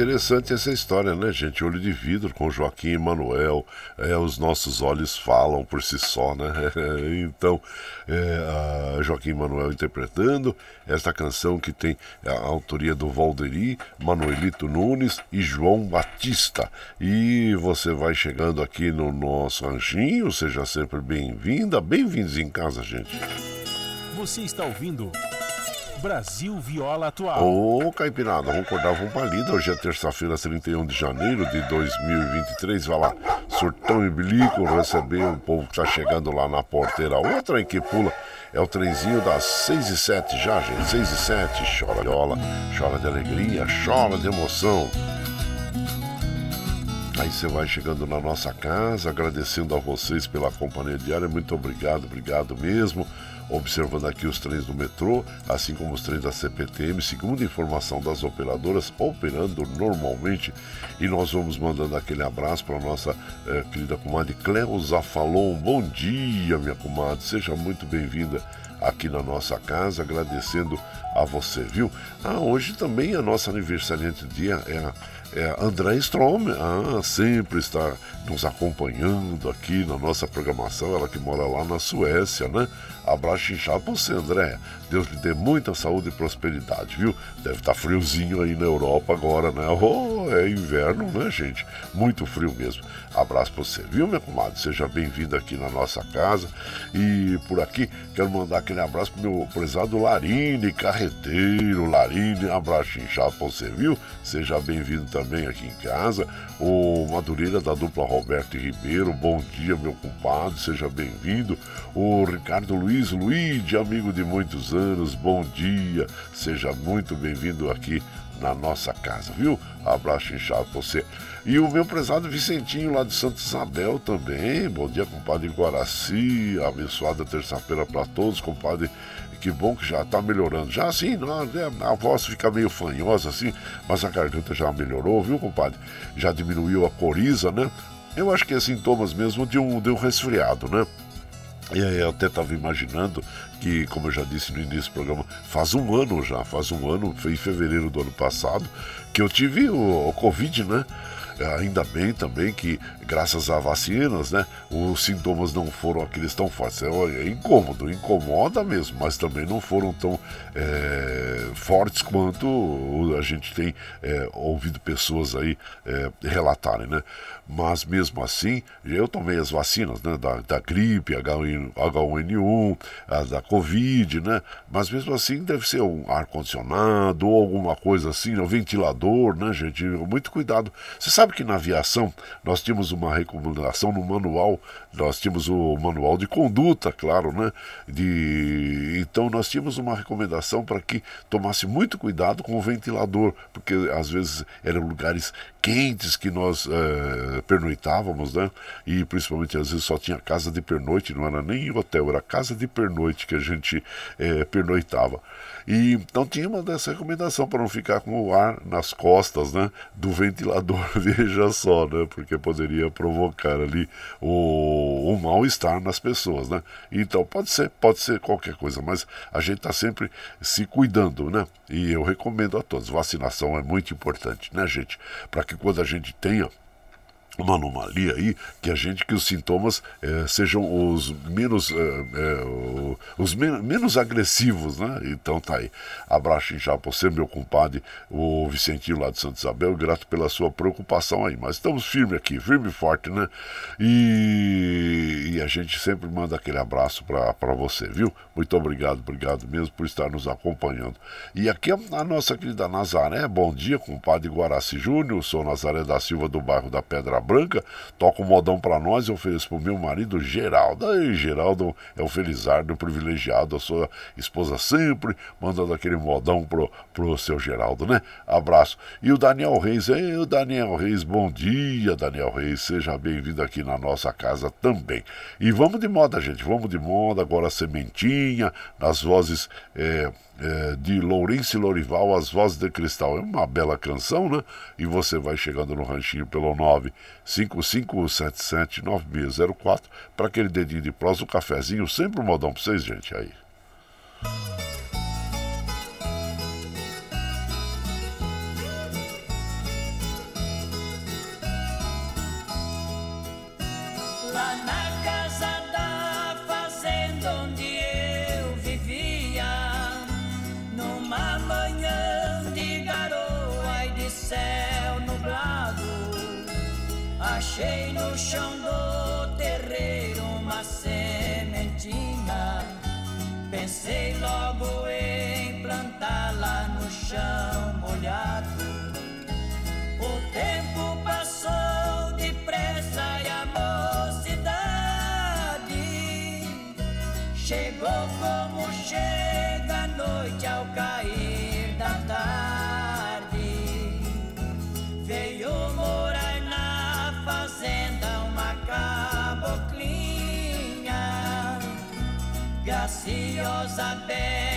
interessante essa história, né, gente? Olho de vidro com Joaquim Emanuel. É, os nossos olhos falam por si só, né? então, é, Joaquim Emanuel interpretando esta canção que tem a autoria do Valderi, Manuelito Nunes e João Batista. E você vai chegando aqui no nosso ranchinho, seja sempre bem-vinda. Bem-vindos em casa, gente. Você está ouvindo. Brasil Viola Atual. Ô, Caipirada, vamos acordar, vamos pra lida. Hoje é terça-feira, 31 de janeiro de 2023. Vai lá, surtão e bilico, receber o povo que tá chegando lá na porteira. Outra em que pula é o trenzinho das 6 e 7 já, gente. 6 e 7, chora viola, chora de alegria, chora de emoção. Aí você vai chegando na nossa casa, agradecendo a vocês pela companhia diária. Muito obrigado, obrigado mesmo observando aqui os trens do metrô, assim como os trens da CPTM, segundo informação das operadoras, operando normalmente. E nós vamos mandando aquele abraço para nossa eh, querida comadre Cleusa Falon. Bom dia, minha comadre, seja muito bem-vinda aqui na nossa casa, agradecendo a você, viu? Ah, hoje também a nossa aniversariante dia é a é, André Strom, ah, sempre está nos acompanhando aqui na nossa programação, ela que mora lá na Suécia, né? Abraço inchado pra você, André. Deus lhe dê muita saúde e prosperidade, viu? Deve estar tá friozinho aí na Europa agora, né? Oh, é inverno, né, gente? Muito frio mesmo. Abraço pra você, viu, minha comadre? Seja bem-vindo aqui na nossa casa. E por aqui, quero mandar aquele abraço pro meu prezado Larine, carreteiro, Larine. Abraço inchado pra você, viu? Seja bem-vindo também aqui em casa. O Madureira da dupla Roberto Ribeiro, bom dia, meu compadre, seja bem-vindo. O Ricardo Luiz Luiz, amigo de muitos anos, bom dia, seja muito bem-vindo aqui na nossa casa, viu? Abraço inchado pra você. E o meu prezado Vicentinho lá de Santa Isabel também. Bom dia, compadre Guaraci. Abençoada terça-feira para todos, compadre. Que bom que já tá melhorando. Já assim, a voz fica meio fanhosa assim, mas a garganta já melhorou, viu, compadre? Já diminuiu a coriza, né? Eu acho que é sintomas mesmo de um, de um resfriado, né? E eu até estava imaginando que, como eu já disse no início do programa, faz um ano já, faz um ano, foi em fevereiro do ano passado, que eu tive o, o Covid, né? Ainda bem também que, graças a vacinas, né, os sintomas não foram aqueles tão fortes. É, é incômodo, incomoda mesmo, mas também não foram tão é, fortes quanto a gente tem é, ouvido pessoas aí é, relatarem, né? Mas mesmo assim, eu tomei as vacinas, né, da, da gripe, H1N1, da Covid, né? Mas mesmo assim deve ser um ar-condicionado ou alguma coisa assim, um ventilador, né, gente? Muito cuidado. Você sabe que na aviação nós tínhamos uma recomendação no manual, nós tínhamos o manual de conduta, claro, né? De... Então nós tínhamos uma recomendação para que tomasse muito cuidado com o ventilador, porque às vezes eram lugares quentes que nós é, pernoitávamos, né? E principalmente às vezes só tinha casa de pernoite, não era nem hotel, era casa de pernoite que a gente é, pernoitava. E então tinha uma dessa recomendação para não ficar com o ar nas costas, né? Do ventilador, veja só, né? Porque poderia provocar ali o, o mal-estar nas pessoas, né? Então pode ser, pode ser qualquer coisa, mas a gente está sempre se cuidando, né? E eu recomendo a todos, vacinação é muito importante, né, gente? Para que quando a gente tenha uma anomalia aí que a gente que os sintomas é, sejam os menos é, é, os men menos agressivos né? Então tá aí. Abraço já para você meu compadre o Vicentinho lá de Santa Isabel grato pela sua preocupação aí. Mas estamos firme aqui firme e forte né? E, e a gente sempre manda aquele abraço para você viu muito obrigado obrigado mesmo por estar nos acompanhando e aqui a, nossa querida Nazaré bom dia compadre Guaraci Júnior sou Nazaré da Silva do bairro da Pedra Branca, toca um modão para nós e ofereço pro meu marido Geraldo. Aí, Geraldo é o Felizardo privilegiado, a sua esposa sempre mandando aquele modão pro, pro seu Geraldo, né? Abraço. E o Daniel Reis, ei, o Daniel Reis, bom dia, Daniel Reis, seja bem-vindo aqui na nossa casa também. E vamos de moda, gente, vamos de moda, agora Sementinha, nas vozes. É, é, de Lourenço e Lorival, As Vozes de Cristal. É uma bela canção, né? E você vai chegando no ranchinho pelo 955779604 para aquele dedinho de prosa, um cafezinho, sempre um modão para vocês, gente, aí. saber.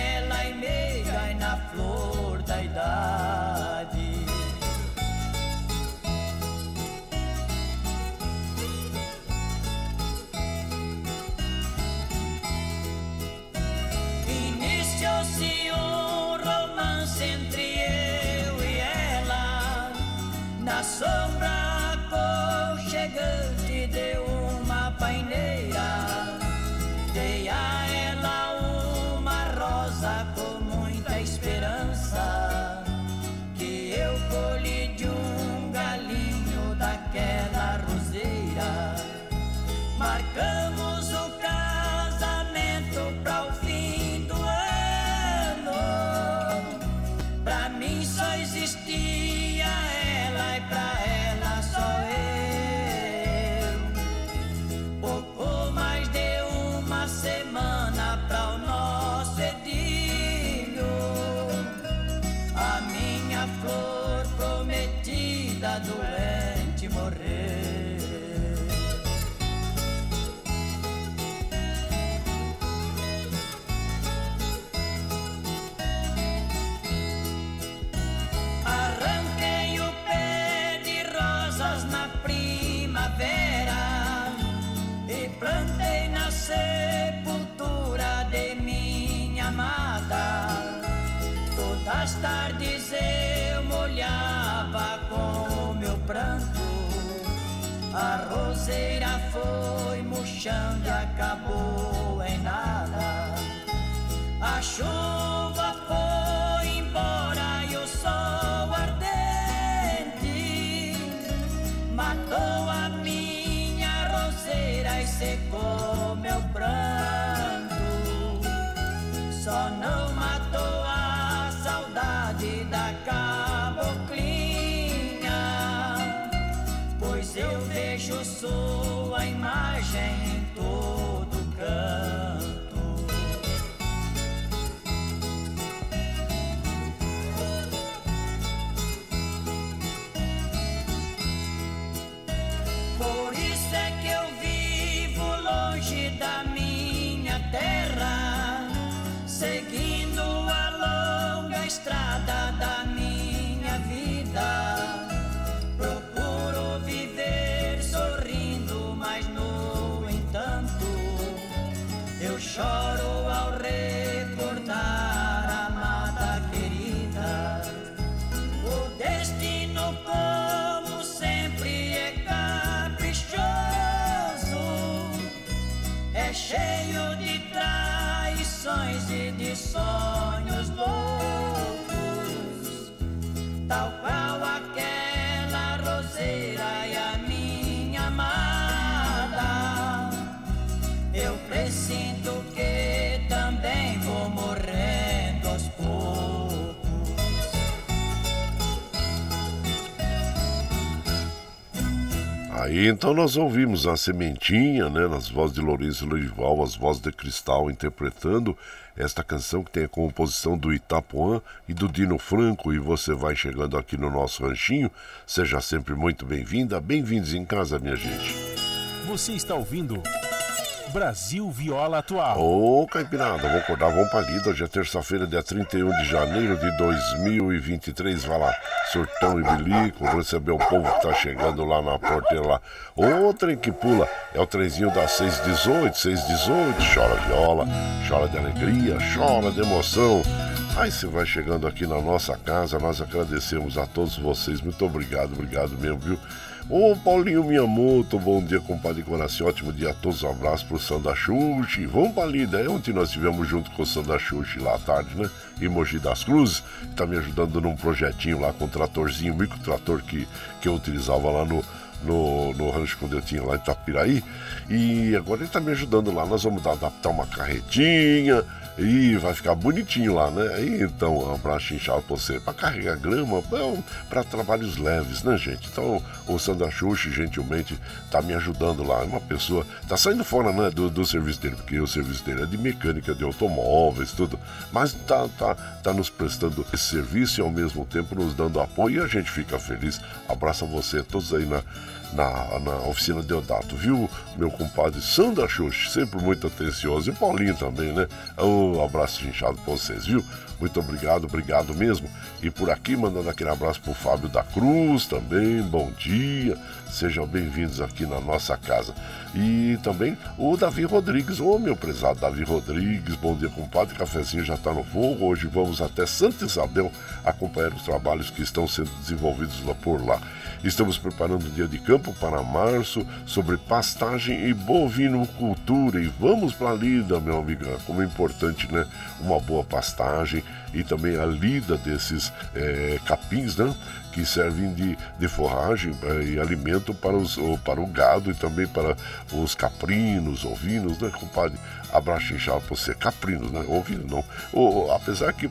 Morrer. Arranquei o pé de rosas na primavera e plantei na sepultura de minha amada. Todas as tardes eu molhava A roseira foi murchando e acabou em nada. A Aí então nós ouvimos a Sementinha, né, nas vozes de Lourenço Loival, as vozes de Cristal interpretando esta canção que tem a composição do Itapuã e do Dino Franco. E você vai chegando aqui no nosso ranchinho, seja sempre muito bem-vinda, bem-vindos em casa, minha gente. Você está ouvindo Brasil Viola Atual. Ô, Caipirada, vou acordar, vamos pra lida. Hoje é terça-feira, dia 31 de janeiro de 2023. Vai lá, surtão e bilico, receber o povo que tá chegando lá na porteira lá. Ô, trem que pula, é o trenzinho das 618, 618. Chora viola, chora de alegria, chora de emoção. Aí você vai chegando aqui na nossa casa, nós agradecemos a todos vocês. Muito obrigado, obrigado mesmo, viu? Ô Paulinho Miyamoto, bom dia, compadre Coração, ótimo dia a todos, um abraço pro Sandra Xuxi. Vamos pra lida, é ontem nós estivemos junto com o Sandra Xuxi lá à tarde, né? Em Mogi das Cruzes, tá me ajudando num projetinho lá com o tratorzinho, o microtrator que, que eu utilizava lá no, no, no rancho quando eu tinha lá em Itapiraí. E agora ele tá me ajudando lá. Nós vamos adaptar uma carretinha, e vai ficar bonitinho lá, né? E, então, abraço inchado pra você. Pra carregar grama, para trabalhos leves, né, gente? Então, o Sandra Xuxi, gentilmente, tá me ajudando lá. É uma pessoa. Tá saindo fora, né, do, do serviço dele, porque o serviço dele é de mecânica, de automóveis, tudo. Mas tá, tá, tá nos prestando esse serviço e ao mesmo tempo nos dando apoio e a gente fica feliz. Abraço a você, todos aí na na, na oficina Deodato, viu? Meu compadre Sandra Xuxa, sempre muito atencioso, e Paulinho também, né? Um abraço inchado pra vocês, viu? Muito obrigado, obrigado mesmo. E por aqui, mandando aquele abraço pro Fábio da Cruz também, bom dia. Sejam bem-vindos aqui na nossa casa. E também o Davi Rodrigues, ô meu prezado Davi Rodrigues, bom dia, compadre. Cafezinho já está no fogo. Hoje vamos até Santa Isabel acompanhar os trabalhos que estão sendo desenvolvidos lá por lá. Estamos preparando o dia de campo para março sobre pastagem e bovinocultura. E vamos para a lida, meu amigo. Como é importante, né? Uma boa pastagem e também a lida desses é, capins, né? que servem de, de forragem é, e alimento para, os, para o gado e também para os caprinos, ovinos, né, compadre? Abraço inchado para você, caprinos, né? Ovino não. O, apesar que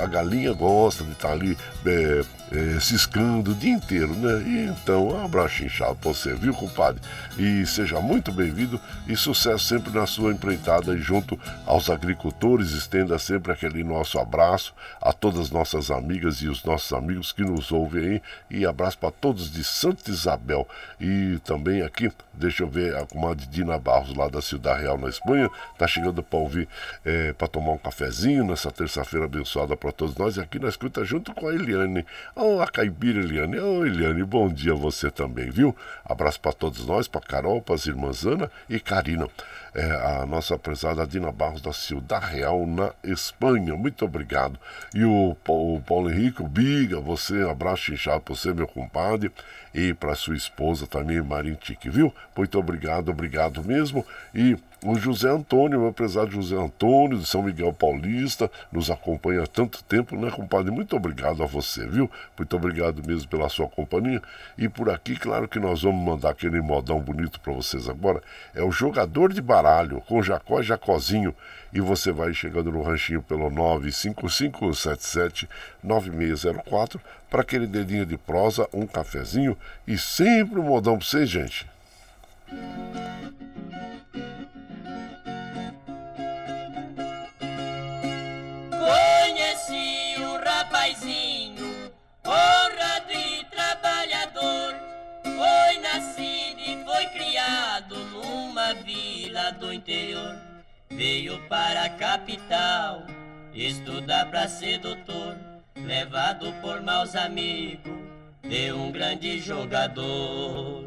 a galinha gosta de estar tá ali é, é, ciscando o dia inteiro, né? E então, abraço inchado para você, viu, compadre? E seja muito bem-vindo e sucesso sempre na sua empreitada e junto aos agricultores, estenda sempre aquele nosso abraço a todas as nossas amigas e os nossos amigos que nos ouvem aí e abraço para todos de Santa Isabel e também aqui, deixa eu ver a comadre Dina Barros lá da Cidade Real na Espanha, tá chegando para ouvir, é, para tomar um cafezinho nessa terça-feira abençoada para todos nós e aqui na escuta junto com a Eliane, oh, a Caipira Eliane, oh Eliane, bom dia a você também, viu? Abraço para todos nós, para Carol, para as irmãs Ana e Karina é, a nossa prezada Dina Barros da Ciudad Real na Espanha. Muito obrigado. E o, o Paulo Henrique, o Biga, você, abraço inchado para você, meu compadre, e para sua esposa também, Marintique, viu? Muito obrigado, obrigado mesmo. E o José Antônio, meu prezado José Antônio, de São Miguel Paulista, nos acompanha há tanto tempo, né, compadre? Muito obrigado a você, viu? Muito obrigado mesmo pela sua companhia. E por aqui, claro que nós vamos mandar aquele modão bonito para vocês agora. É o jogador de baralho, com Jacó e Jacozinho. E você vai chegando no ranchinho pelo 955779604 para aquele dedinho de prosa, um cafezinho e sempre um modão para vocês, gente. Conheci do interior. Veio para a capital estudar para ser doutor, levado por maus amigos de um grande jogador.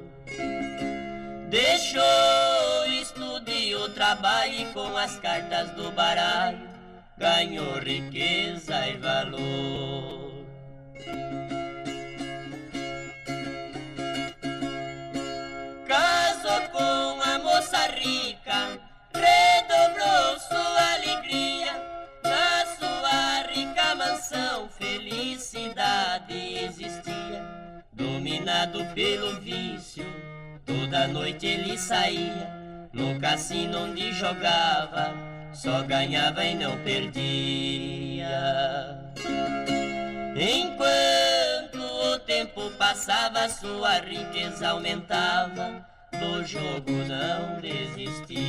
Deixou estudo e o trabalho com as cartas do baralho ganhou riqueza e valor. Sua alegria. Na sua rica mansão, felicidade existia. Dominado pelo vício, toda noite ele saía no cassino onde jogava só ganhava e não perdia. Enquanto o tempo passava, sua riqueza aumentava, do jogo não desistia.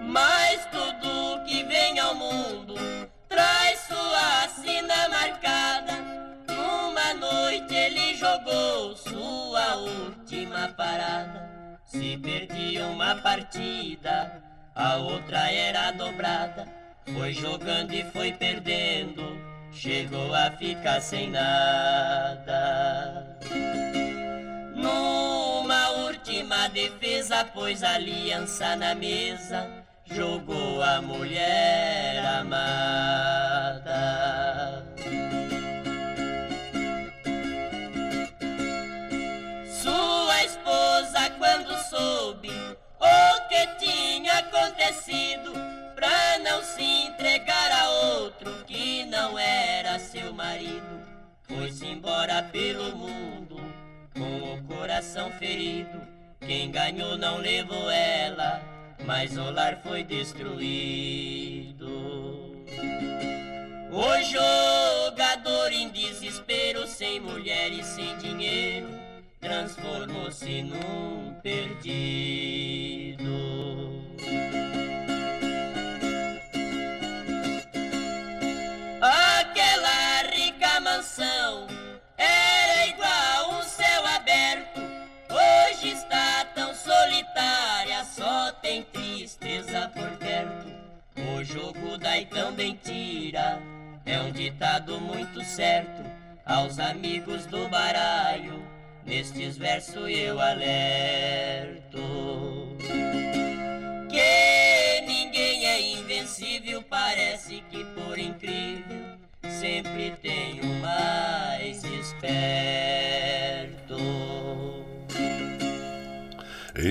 Mas tudo que vem ao mundo traz sua sina marcada. Numa noite ele jogou sua última parada. Se perdia uma partida, a outra era dobrada. Foi jogando e foi perdendo, chegou a ficar sem nada. Numa última defesa, pôs aliança na mesa jogou a mulher amada. Sua esposa, quando soube o que tinha acontecido, foi-se embora pelo mundo com o coração ferido. Quem ganhou não levou ela, mas o lar foi destruído. O jogador em desespero, sem mulher e sem dinheiro, transformou-se num perdido. Daí também tira, é um ditado muito certo. Aos amigos do baralho, nestes versos eu alerto. Que ninguém é invencível, parece que por incrível sempre tem o mais esperto.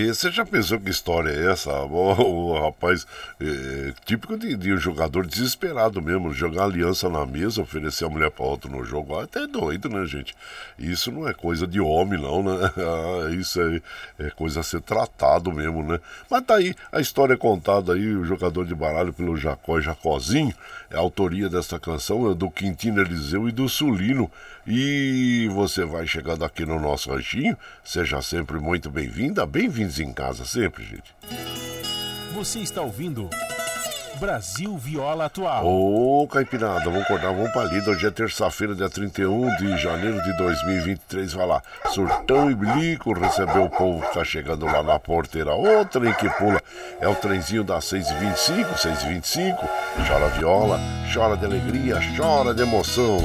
Você já pensou que história é essa? O, o rapaz, é, típico de, de, um jogador desesperado mesmo, jogar aliança na mesa, oferecer a mulher para outro no jogo, até doido, né, gente? Isso não é coisa de homem, não, né? Isso é, é, coisa a ser tratado mesmo, né? Mas tá aí, a história é contada aí, o jogador de baralho pelo Jacó e Jacozinho, a autoria dessa canção é do Quintino Eliseu e do Sulino. E você vai chegando aqui no nosso ranchinho, seja sempre muito bem-vinda, bem-vindos em casa sempre, gente. Você está ouvindo Brasil Viola Atual. Ô, Caipirada, vamos acordar, vamos pra lida. Hoje é terça-feira, dia 31 de janeiro de 2023. Vai lá, surtão e bilico, recebeu o povo que tá chegando lá na porteira. O trem que pula é o trenzinho das 6h25, 6h25. Chora viola, chora de alegria, chora de emoção.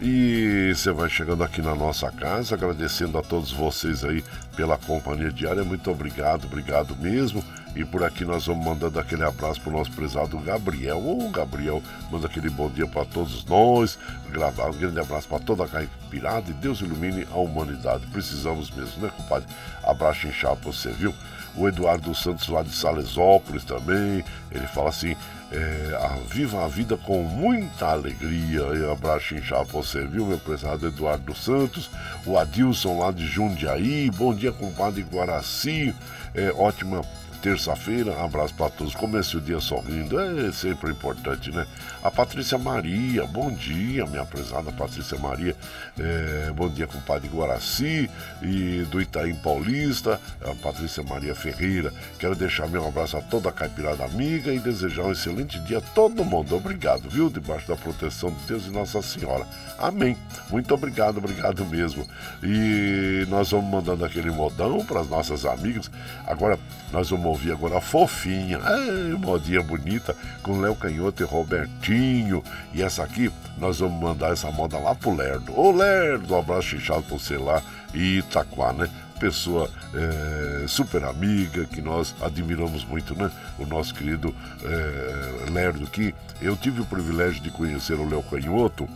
E você vai chegando aqui na nossa casa, agradecendo a todos vocês aí pela companhia diária. Muito obrigado, obrigado mesmo. E por aqui nós vamos mandando aquele abraço pro nosso prezado Gabriel. Ô Gabriel, manda aquele bom dia para todos nós. Um grande abraço para toda a caipirada e Deus ilumine a humanidade. Precisamos mesmo, né, compadre? Abraço inchado pra você, viu? O Eduardo Santos lá de Salesópolis também. Ele fala assim: é, viva a vida com muita alegria. E abraço inchado pra você, viu, meu prezado Eduardo Santos. O Adilson lá de Jundiaí. Bom dia, compadre Guaraci. É, ótima terça-feira. Abraço para todos. Comece o dia sorrindo, é sempre importante, né? A Patrícia Maria, bom dia, minha prezada Patrícia Maria. É, bom dia, compadre Guaraci e do Itaim Paulista, a Patrícia Maria Ferreira. Quero deixar meu abraço a toda a caipirada amiga e desejar um excelente dia a todo mundo. Obrigado, viu? Debaixo da proteção de Deus e Nossa Senhora. Amém. Muito obrigado, obrigado mesmo. E nós vamos mandando aquele modão para as nossas amigas. Agora, nós vamos ouvir agora a Fofinha, é, modinha bonita, com Léo Canhoto e Robertinho. E essa aqui, nós vamos mandar essa moda lá pro Lerdo. Ô Lerdo, um abraço inchado pra você lá e Itaquá, né? Pessoa é, super amiga que nós admiramos muito, né? O nosso querido é, Lerdo, que eu tive o privilégio de conhecer o Léo Canhoto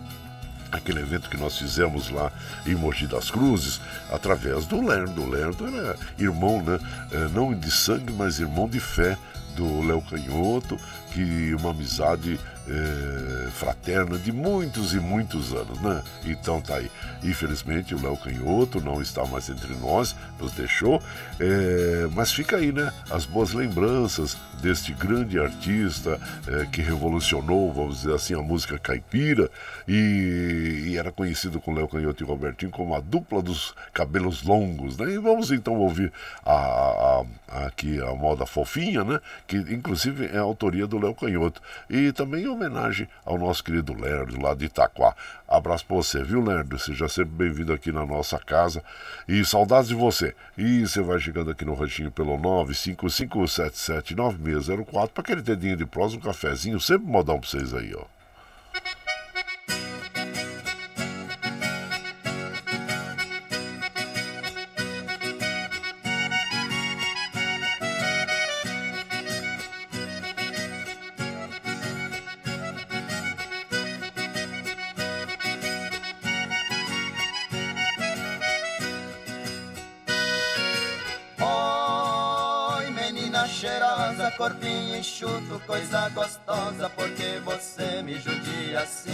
aquele evento que nós fizemos lá em Mogi das Cruzes, através do Lerdo. O Lerdo era irmão, né? É, não de sangue, mas irmão de fé do Léo Canhoto, que uma amizade é, fraterna de muitos e muitos anos, né? Então tá aí. Infelizmente o Léo Canhoto não está mais entre nós, nos deixou, é, mas fica aí, né? As boas lembranças deste grande artista é, que revolucionou, vamos dizer assim, a música caipira e, e era conhecido com Léo Canhoto e Robertinho como a dupla dos cabelos longos, né? E vamos então ouvir a, a, a, aqui a moda fofinha, né? Que inclusive é a autoria do Léo Canhoto e também homenagem ao nosso querido Lerdo lá de Itaquá. Abraço pra você, viu, Lerdo? Seja sempre bem-vindo aqui na nossa casa. E saudades de você. E você vai chegando aqui no ranchinho pelo 955779604 para aquele dedinho de prós, um cafezinho, sempre modão pra vocês aí, ó. Enxuto, coisa gostosa, porque você me judia assim.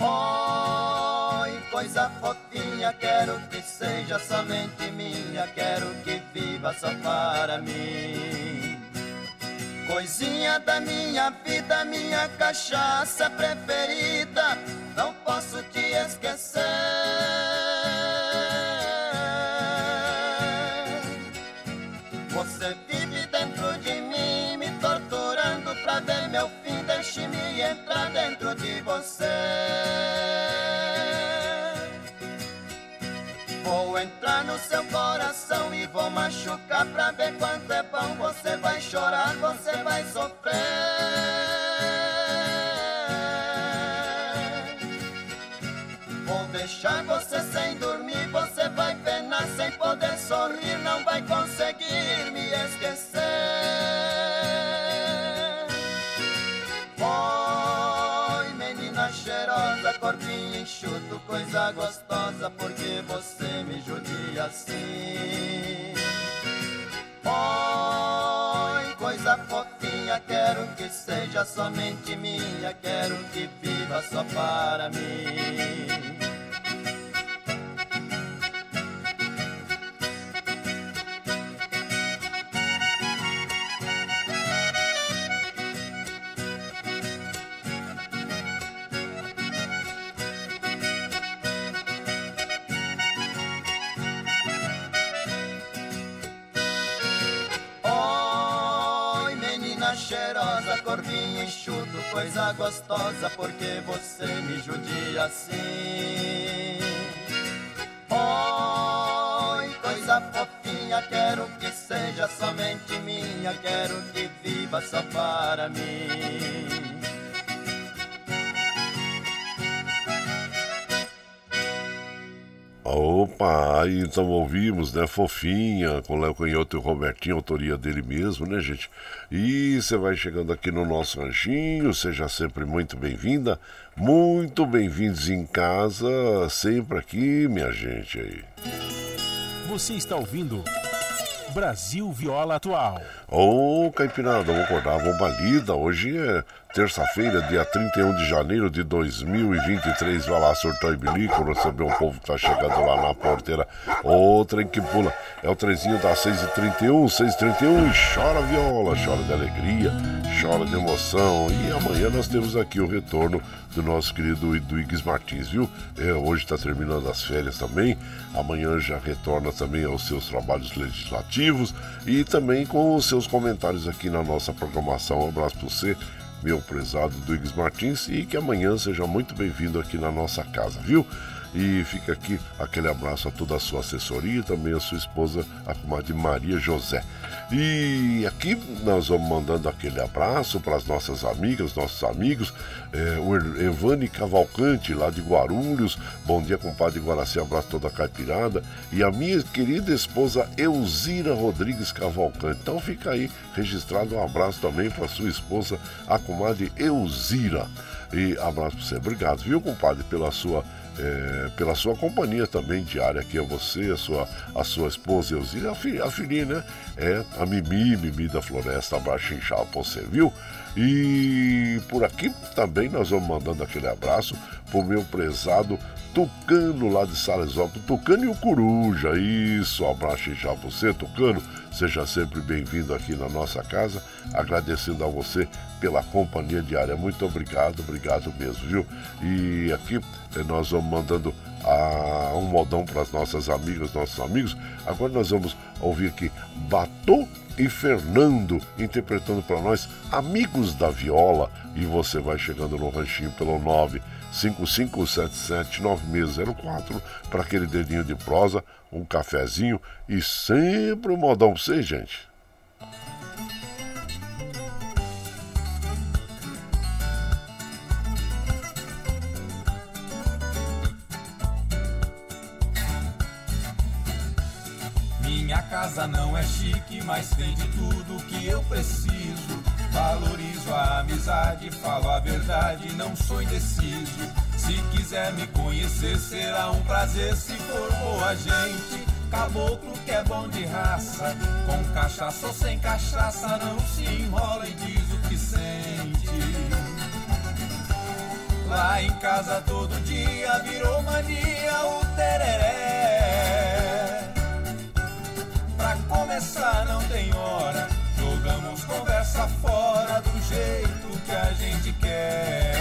Oi, coisa fofinha, quero que seja somente minha, quero que viva só para mim. Coisinha da minha vida, minha cachaça preferida, machucar pra ver quanto é bom. Você vai chorar, você vai sofrer. Vou deixar você sem dormir, você vai penar sem poder sorrir, não vai conseguir me esquecer. Oi, menina cheirosa, corpinho enxuto, coisa gostosa, porque você me judia assim. Oi, coisa fofinha, quero que seja somente minha, quero que viva só para mim. Corpinho enxuto, coisa gostosa, porque você me judia assim. Oi, coisa fofinha, quero que seja somente minha, quero que viva só para mim. Opa, aí então ouvimos, né? Fofinha, com Léo Canhoto e o Robertinho, autoria dele mesmo, né, gente? E você vai chegando aqui no nosso ranchinho, seja sempre muito bem-vinda, muito bem-vindos em casa, sempre aqui, minha gente aí. Você está ouvindo Brasil Viola Atual. Ô, Caipirada, vamos acordar, vamos balida. Hoje é terça-feira, dia 31 de janeiro de 2023. Vai lá, surtou e bilico, receber o povo que tá chegando lá na porteira. Ô, trem que pula. É o trezinho das 6h31, 6h31. E chora viola, chora de alegria, chora de emoção. E amanhã nós temos aqui o retorno do nosso querido Eduígues Martins, viu? É, hoje está terminando as férias também. Amanhã já retorna também aos seus trabalhos legislativos e também com os seus comentários aqui na nossa programação. Um abraço para você, meu prezado Duígues Martins, e que amanhã seja muito bem-vindo aqui na nossa casa, viu? E fica aqui aquele abraço a toda a sua assessoria e também a sua esposa, a comadre Maria José. E aqui nós vamos mandando aquele abraço para as nossas amigas, nossos amigos, é, o Evane Cavalcante, lá de Guarulhos. Bom dia, compadre Guaraci, abraço toda a caipirada. E a minha querida esposa Elzira Rodrigues Cavalcante. Então fica aí registrado um abraço também para sua esposa, a comadre Elzira. E abraço para você. Obrigado, viu, compadre, pela sua é, pela sua companhia também diária aqui a você, a sua, a sua esposa Elzira, a, filha, a filhinha, né? É a Mimi, Mimi da Floresta, inchado pra você, viu? E por aqui também nós vamos mandando aquele abraço pro meu prezado Tucano lá de Salesópolis, Tucano e o Coruja, isso, abraço inchado pra você, Tucano, seja sempre bem-vindo aqui na nossa casa, agradecendo a você pela companhia diária, muito obrigado, obrigado mesmo, viu? E aqui nós vamos mandando ah, um modão para as nossas amigas, nossos amigos. Agora nós vamos ouvir aqui Batô e Fernando interpretando para nós Amigos da Viola. E você vai chegando no ranchinho pelo 955779604 para aquele dedinho de prosa, um cafezinho e sempre um modão para vocês, gente. Minha casa não é chique, mas tem de tudo que eu preciso. Valorizo a amizade, falo a verdade, não sou indeciso. Se quiser me conhecer, será um prazer se for boa gente. caboclo que é bom de raça. Com cachaça ou sem cachaça, não se enrola e diz o que sente. Lá em casa todo dia virou mania o tereré. Pra começar não tem hora, jogamos conversa fora do jeito que a gente quer.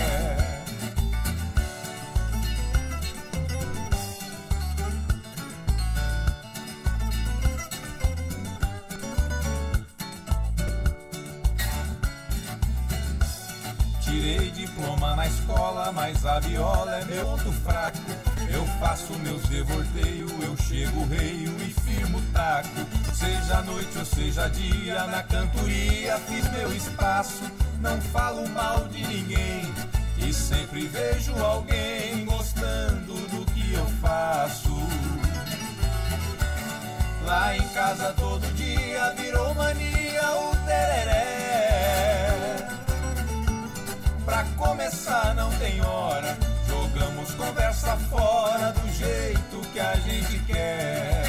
Tirei diploma na escola, mas a viola é meu ponto fraco. Eu faço meus devorteios, eu chego reio e firmo taco. Seja noite ou seja dia, na cantoria fiz meu espaço. Não falo mal de ninguém e sempre vejo alguém gostando do que eu faço. Lá em casa todo dia virou mania o tereré. Pra começar não tem hora, jogamos conversa fora do jeito que a gente quer.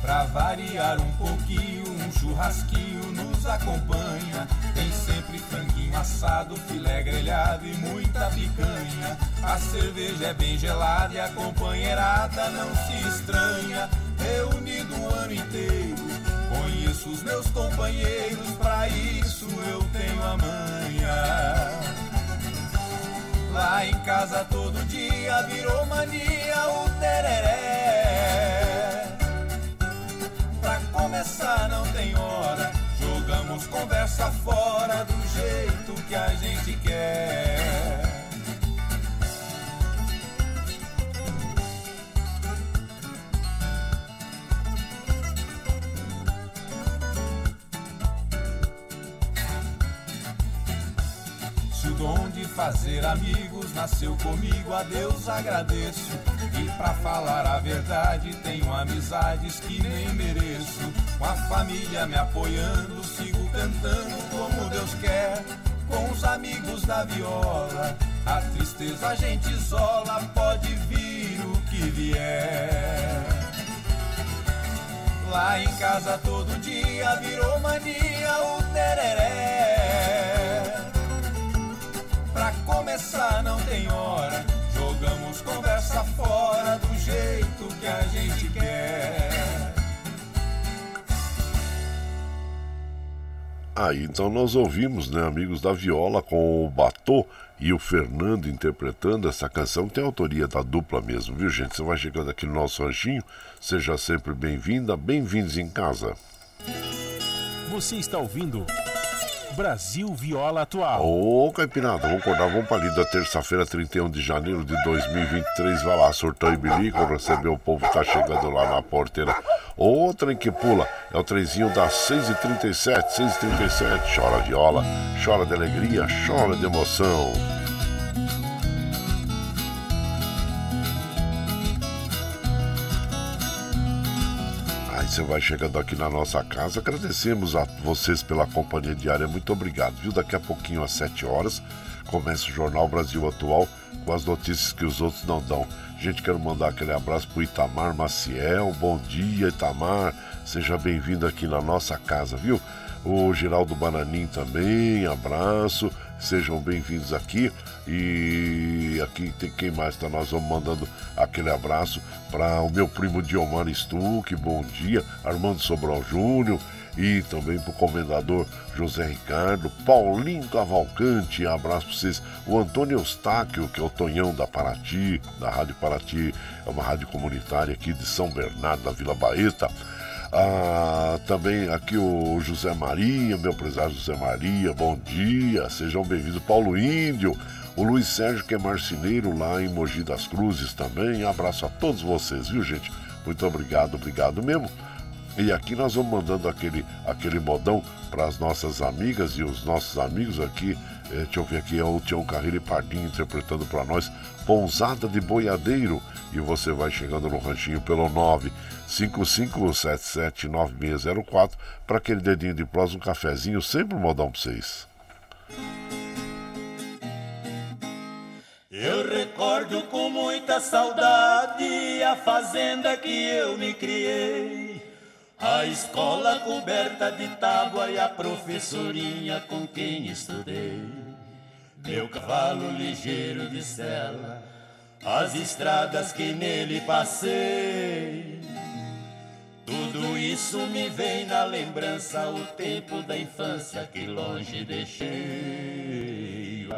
Pra variar um pouquinho, um churrasquinho nos acompanha. Franguinho assado, filé grelhado e muita picanha. A cerveja é bem gelada e a companheirada não se estranha. Reunido o ano inteiro, conheço os meus companheiros, pra isso eu tenho a manha. Lá em casa todo dia virou mania o tereré. Pra começar não tem hora, conversa fora do jeito que a gente quer. Dom de fazer amigos nasceu comigo, a Deus agradeço. E pra falar a verdade, tenho amizades que nem mereço. Com a família me apoiando, sigo cantando como Deus quer. Com os amigos da viola, a tristeza a gente isola, pode vir o que vier. Lá em casa todo dia virou mania o tereré. Começar não tem hora, jogamos conversa fora do jeito que a gente quer. Aí então nós ouvimos, né, amigos da Viola com o Batô e o Fernando interpretando essa canção que tem autoria da dupla mesmo, viu gente? Você vai chegando aqui no nosso ranchinho, seja sempre bem-vinda, bem-vindos em casa. Você está ouvindo Brasil Viola Atual. Ô, Caipirada, vamos acordar, vamos para ali da terça-feira, 31 de janeiro de 2023. Vai lá, surtou e bilico, receber o povo que tá chegando lá na porteira. Ô, trem que pula, é o trenzinho das 6h37, 6h37. Chora viola, chora de alegria, chora de emoção. Aí você vai chegando aqui na nossa casa. Agradecemos a vocês pela companhia diária. Muito obrigado, viu? Daqui a pouquinho, às 7 horas, começa o Jornal Brasil Atual com as notícias que os outros não dão. Gente, quero mandar aquele abraço pro Itamar Maciel. Bom dia, Itamar. Seja bem-vindo aqui na nossa casa, viu? O Geraldo Bananim também, abraço. Sejam bem-vindos aqui. E aqui tem quem mais tá? Nós vamos mandando aquele abraço para o meu primo Diomar Stuck, bom dia. Armando Sobral Júnior e também para o comendador José Ricardo, Paulinho Cavalcante, abraço para vocês, o Antônio Eustáquio, que é o Tonhão da Paraty, da Rádio Paraty, é uma rádio comunitária aqui de São Bernardo, da Vila Baeta. Ah, também aqui o José Maria, meu prezado José Maria, bom dia, sejam bem-vindos. Paulo Índio, o Luiz Sérgio, que é marceneiro lá em Mogi das Cruzes também. Abraço a todos vocês, viu, gente? Muito obrigado, obrigado mesmo. E aqui nós vamos mandando aquele, aquele modão para as nossas amigas e os nossos amigos aqui É, deixa eu ver aqui, é o Tião Carreiro e Pardinho interpretando para nós Pousada de Boiadeiro. E você vai chegando no ranchinho pelo 955779604 para aquele dedinho de prós, um cafezinho, sempre um modão para vocês. Eu recordo com muita saudade a fazenda que eu me criei. A escola coberta de tábua e a professorinha com quem estudei. Meu cavalo ligeiro de sela, as estradas que nele passei. Isso me vem na lembrança, o tempo da infância que longe deixei.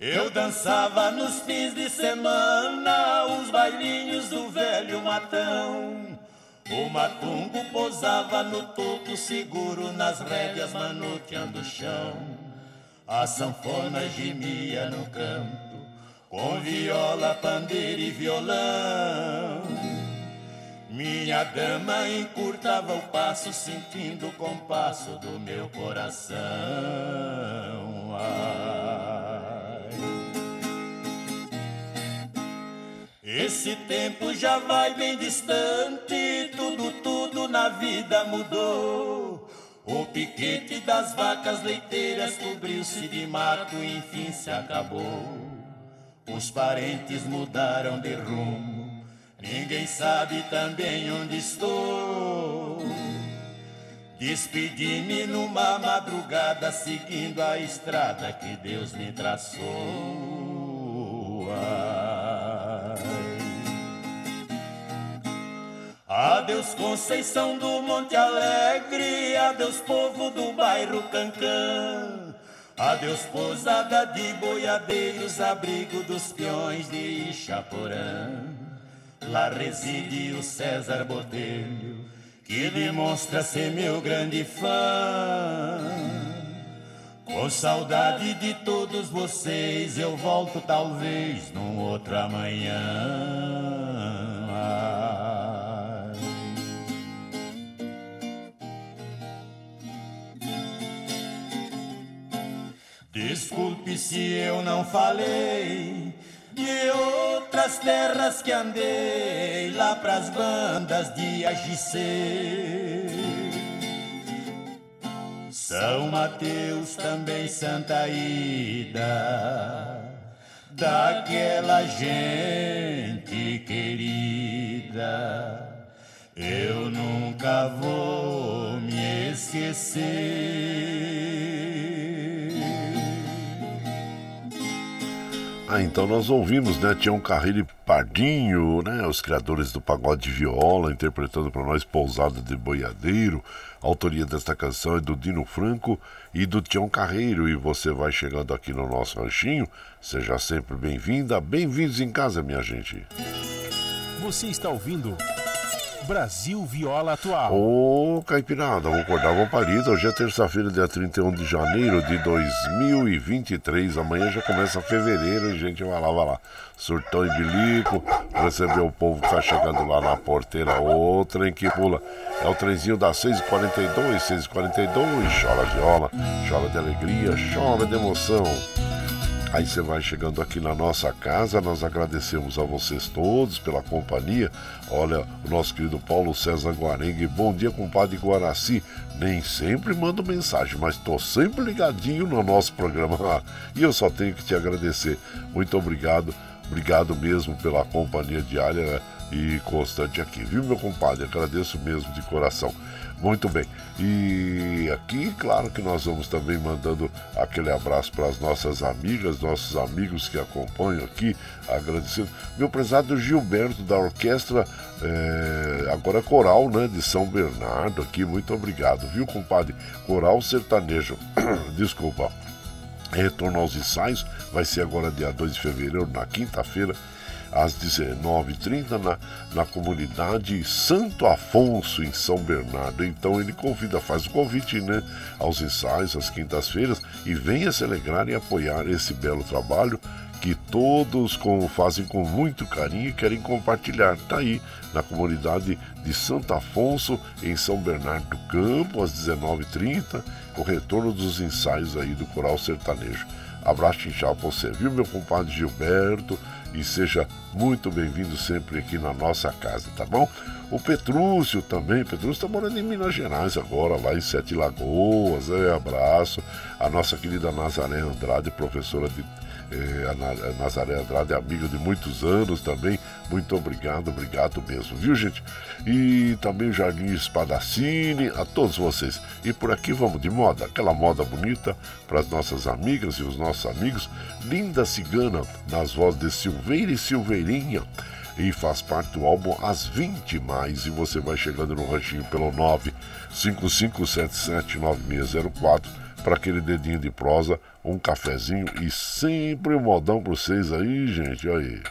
Eu dançava nos fins de semana os bailinhos do velho matão. O matungo posava no topo seguro nas rédeas manoteando o chão. A sanfona gemia no canto, com viola, pandeiro e violão. Minha dama encurtava o passo, sentindo o compasso do meu coração. Esse tempo já vai bem distante, tudo, tudo na vida mudou. O piquete das vacas leiteiras cobriu-se de mato enfim se acabou. Os parentes mudaram de rumo, ninguém sabe também onde estou. Despedi-me numa madrugada, seguindo a estrada que Deus me traçou. Adeus Conceição do Monte Alegre, adeus povo do bairro Cancã. Adeus pousada de boiadeiros, abrigo dos peões de Ixaporã. Lá reside o César Botelho, que demonstra ser meu grande fã. Com saudade de todos vocês, eu volto talvez num outro amanhã. Desculpe se eu não falei de outras terras que andei lá pras bandas de AGC. São Mateus, também Santa Ida, daquela gente querida. Eu nunca vou me esquecer. Ah, então nós ouvimos, né? Tião Carreiro e Pardinho, né? Os criadores do pagode de viola, interpretando para nós Pousada de Boiadeiro. A autoria desta canção é do Dino Franco e do Tião Carreiro. E você vai chegando aqui no nosso ranchinho. Seja sempre bem-vinda, bem-vindos em casa, minha gente. Você está ouvindo Brasil Viola Atual. Ô, Caipirada, vou acordar com palito. Hoje é terça-feira, dia 31 de janeiro de 2023. Amanhã já começa fevereiro e gente vai lá, vai lá. Surtão e bilico, receber o povo que tá chegando lá na porteira. Outra em que pula. É o trenzinho das 6h42, 6h42. Chora viola, chora de alegria, chora de emoção. Aí você vai chegando aqui na nossa casa, nós agradecemos a vocês todos pela companhia. Olha, o nosso querido Paulo César Guarengue, bom dia, compadre Guaraci. Nem sempre mando mensagem, mas tô sempre ligadinho no nosso programa e eu só tenho que te agradecer. Muito obrigado, obrigado mesmo pela companhia diária e constante aqui, viu, meu compadre? Agradeço mesmo de coração. Muito bem. E aqui, claro que nós vamos também mandando aquele abraço para as nossas amigas, nossos amigos que acompanham aqui, agradecendo. Meu prezado Gilberto da orquestra, é, agora coral, né, de São Bernardo aqui, muito obrigado, viu, compadre? Coral sertanejo, desculpa. Retorno aos ensaios vai ser agora dia 2 de fevereiro, na quinta-feira às 19h30 na, na comunidade Santo Afonso, em São Bernardo. Então ele convida, faz o convite né, aos ensaios, às quintas-feiras, e venha se alegrar e apoiar esse belo trabalho que todos com, fazem com muito carinho e querem compartilhar. Está aí na comunidade de Santo Afonso, em São Bernardo do Campo, às 19h30, o retorno dos ensaios aí do Coral Sertanejo. Abraço inchado para você, viu, meu compadre Gilberto? E seja muito bem-vindo sempre aqui na nossa casa, tá bom? O Petrúcio também, Petrúcio está morando em Minas Gerais agora, lá em Sete Lagoas, é, abraço. A nossa querida Nazaré Andrade, professora de a Nazaré Andrade é amiga de muitos anos também. Muito obrigado, obrigado mesmo, viu gente? E também o Jardim Espadacine, a todos vocês. E por aqui vamos de moda, aquela moda bonita para as nossas amigas e os nossos amigos. Linda Cigana, nas vozes de Silveira e Silveirinha e faz parte do álbum As 20 Mais. E você vai chegando no ranchinho pelo 955779604 para aquele dedinho de prosa um cafezinho e sempre um modão para vocês aí, gente. Olha aí.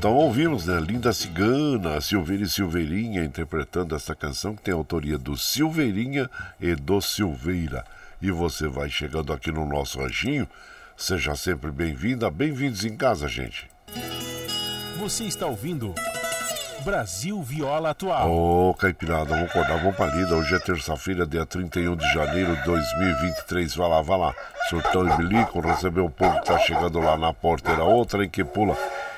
Então ouvimos, né? Linda Cigana, Silveira e Silveirinha interpretando essa canção que tem autoria do Silveirinha e do Silveira. E você vai chegando aqui no nosso ranchinho. Seja sempre bem-vinda, bem-vindos em casa, gente. Você está ouvindo Brasil Viola Atual. Ô, Caipirada, vamos acordar, vamos pra lida. Hoje é terça-feira, dia 31 de janeiro de 2023. Vai lá, vai lá. Surtão e bilico, recebeu o povo que tá chegando lá na porteira. Outra em que pula.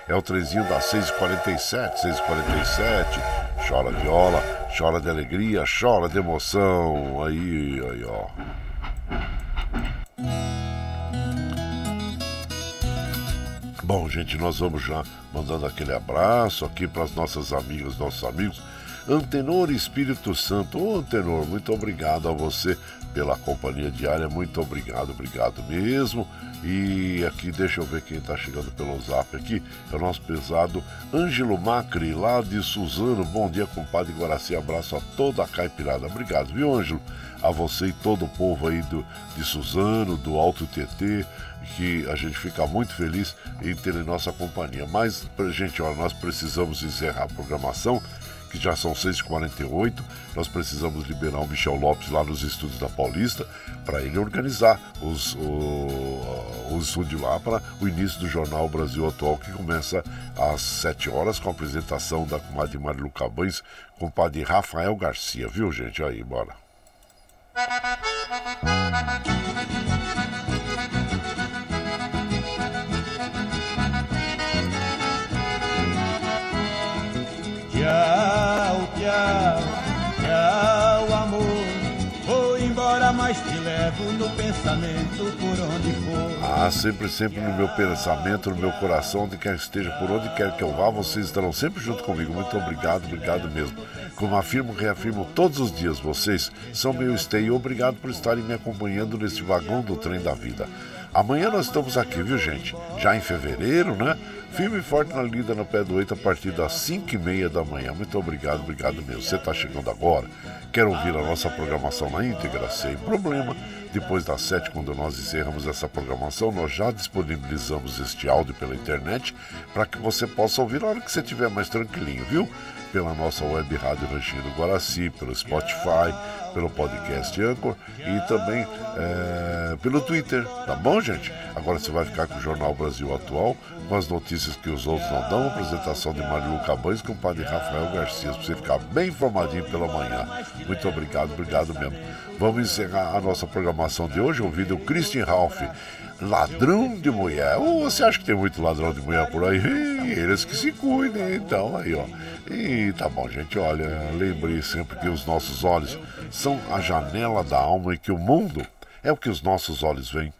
É o trezinho das 6h47, 6h47. Chora viola, chora de alegria, chora de emoção. Aí, aí, ó. Bom, gente, nós vamos já mandando aquele abraço aqui para as nossas amigas, nossos amigos. Antenor Espírito Santo. Ô, Antenor, muito obrigado a você pela companhia diária. Muito obrigado, obrigado mesmo. E aqui, deixa eu ver quem está chegando pelo zap aqui. É o nosso pesado Ângelo Macri, lá de Suzano. Bom dia, compadre Guaraci. Abraço a toda a caipirada. Obrigado, viu, Ângelo? A você e todo o povo aí do, de Suzano, do Alto TT, que a gente fica muito feliz em ter em nossa companhia. Mas, gente, olha, nós precisamos encerrar a programação que já são 6h48. Nós precisamos liberar o Michel Lopes lá nos estúdios da Paulista para ele organizar os, o, os estúdios lá para o início do Jornal Brasil Atual, que começa às 7 horas com a apresentação da comadre Marilu Cabães com o padre Rafael Garcia, viu, gente? Aí, bora. Tchau, tchau, tchau, amor. Vou embora, mas te levo no pensamento por onde for. Ah, sempre, sempre no meu pensamento, no meu coração, onde quer que esteja, por onde quer que eu vá, vocês estarão sempre junto comigo. Muito obrigado, obrigado mesmo. Como afirmo, reafirmo todos os dias, vocês são meu stay. Obrigado por estarem me acompanhando nesse vagão do trem da vida. Amanhã nós estamos aqui, viu gente? Já em fevereiro, né? Firme e forte na lida no pé do oito a partir das 5 e meia da manhã. Muito obrigado, obrigado mesmo. Você está chegando agora, quer ouvir a nossa programação na íntegra? Sem problema. Depois das 7, quando nós encerramos essa programação, nós já disponibilizamos este áudio pela internet para que você possa ouvir a hora que você estiver mais tranquilinho, viu? Pela nossa web rádio Ranchinho do Guaraci, pelo Spotify, pelo podcast Anchor e também é, pelo Twitter, tá bom, gente? Agora você vai ficar com o Jornal Brasil Atual, com as notícias que os outros não dão, apresentação de Marilu Cabães com o padre Rafael Garcia, para você ficar bem informadinho pela manhã. Muito obrigado, obrigado mesmo. Vamos encerrar a nossa programação de hoje ouvindo o Christian Ralph, ladrão de mulher. Ou você acha que tem muito ladrão de mulher por aí? Eles que se cuidem, então aí, ó. E tá bom, gente, olha, lembre sempre que os nossos olhos são a janela da alma e que o mundo é o que os nossos olhos veem.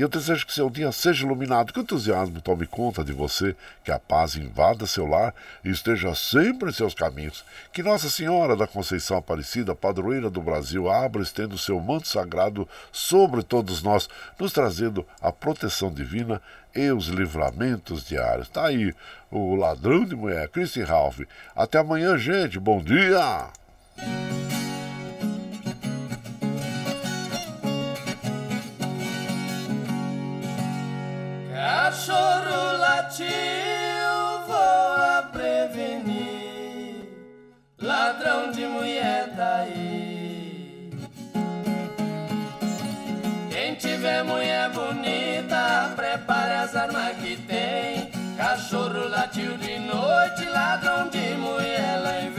E eu desejo que seu dia seja iluminado, que o entusiasmo tome conta de você, que a paz invada seu lar e esteja sempre em seus caminhos. Que Nossa Senhora da Conceição Aparecida, padroeira do Brasil, abra estendo seu manto sagrado sobre todos nós, nos trazendo a proteção divina e os livramentos diários. Tá aí o ladrão de mulher, Christy Ralph. Até amanhã, gente. Bom dia! Latiu de noite, ladrão de mulher lá em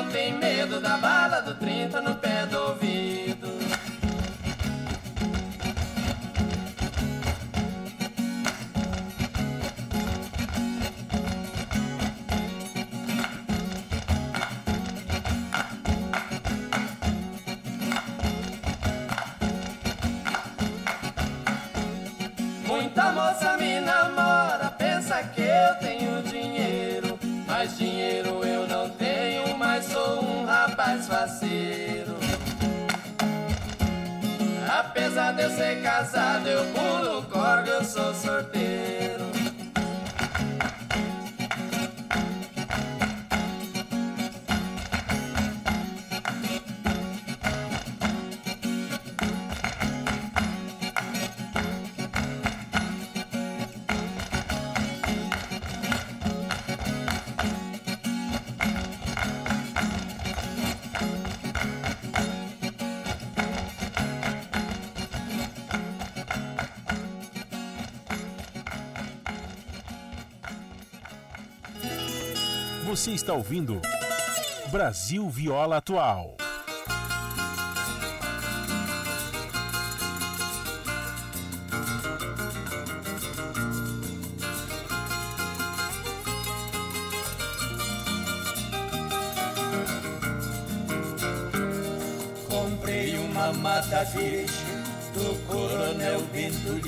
não tem medo da bala do 30 no pé do ouvido? Casado, eu pulo corda, eu sou sorteiro. Está ouvindo Brasil Viola Atual. Comprei uma mata verde do Coronel Bento.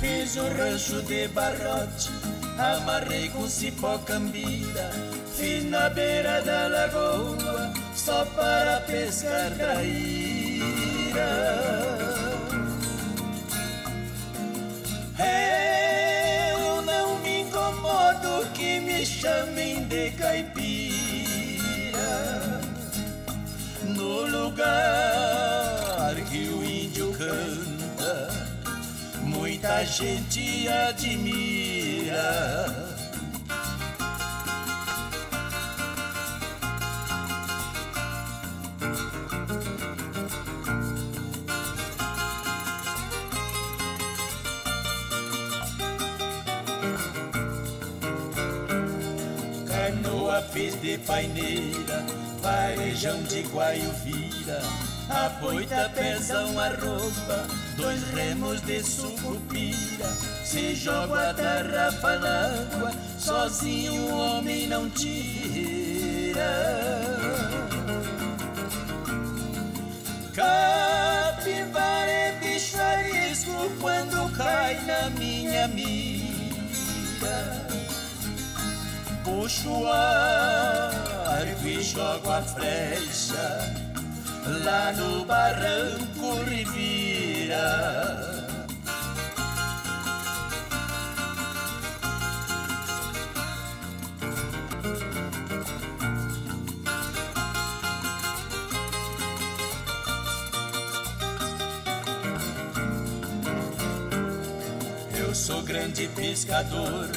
Fiz um rancho de barrote, amarrei com cipó cambira. Fiz na beira da lagoa, só para pescar traíra. Eu não me incomodo que me chamem de caipira no lugar que o índio canta, muita gente admira. Fiz de paineira, varejão de guaiuvira, a boita pezão a roupa, dois remos de sucupira. Se joga a tarrafa na água, sozinho o homem não tira. Capivara é bicho arisco quando cai na minha mira puxo o arco e jogo a flecha lá no barranco Rivira. Eu sou grande pescador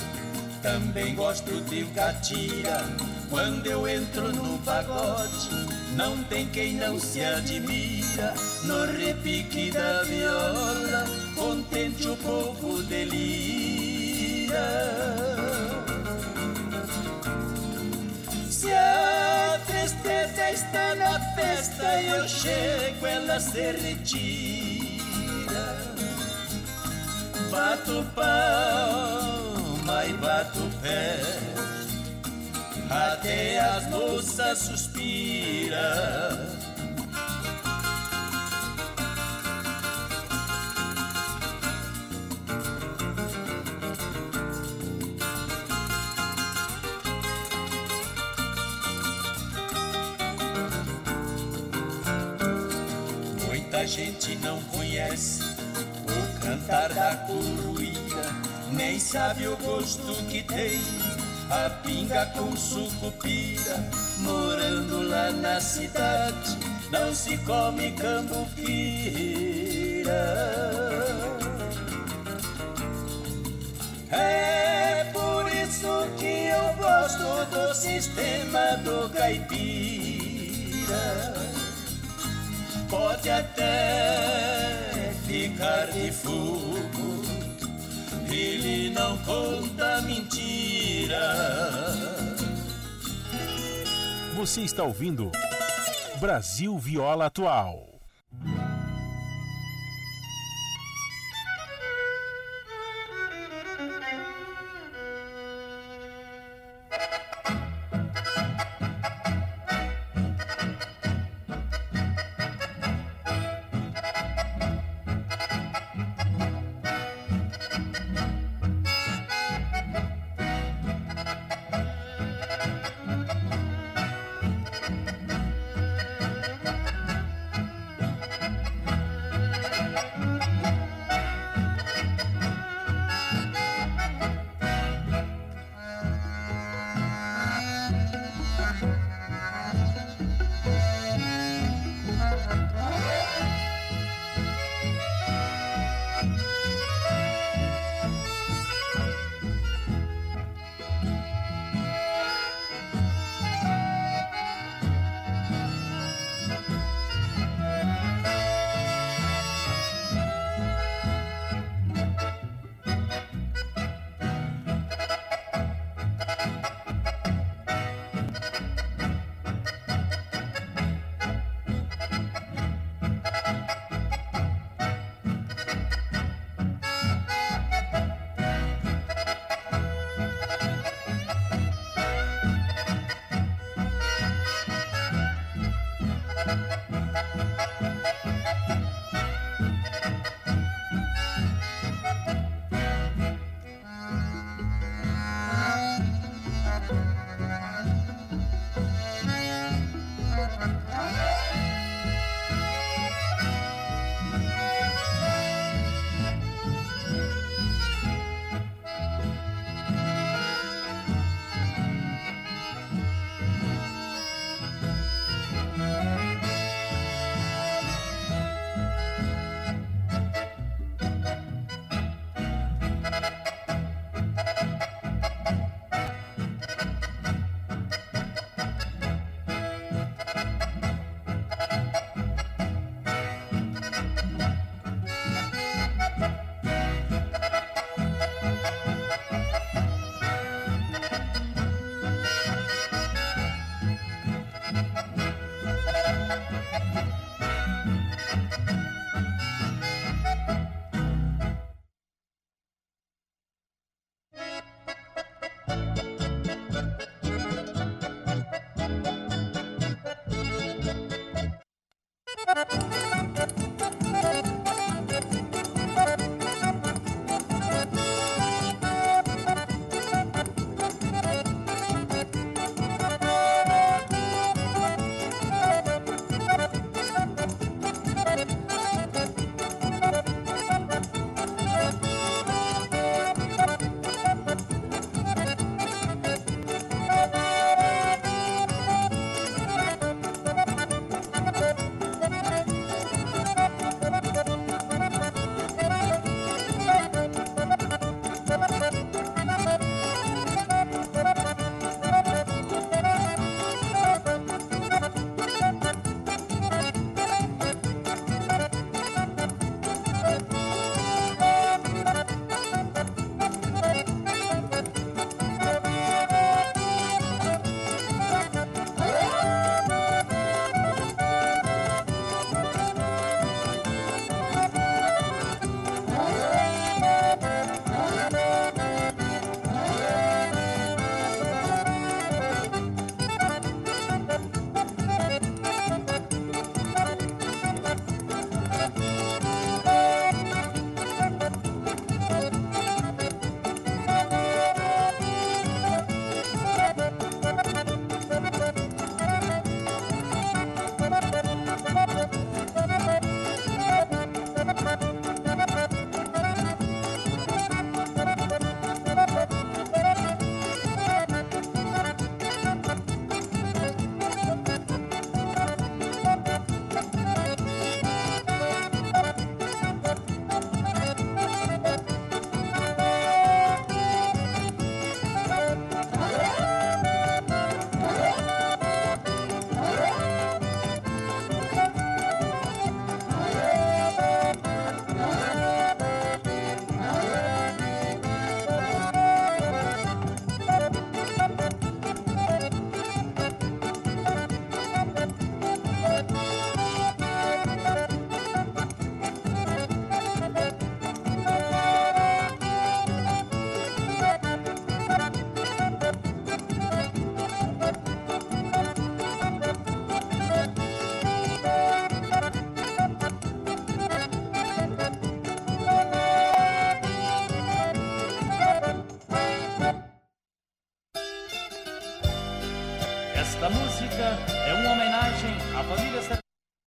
também gosto de catira. Quando eu entro no pagode, não tem quem não se admira. No repique da viola, contente o povo delira. Se a tristeza está na festa, eu chego, ela se retira. Bato palma e bato pé, até as moças suspiram. Muita gente não conhece o cantar da coruíra, nem sabe o gosto que tem a pinga com sucupira. Morando lá na cidade, não se come cambuquira. É por isso que eu gosto do sistema do caipira. Pode até não conta mentira. Você está ouvindo Brasil Viola Atual.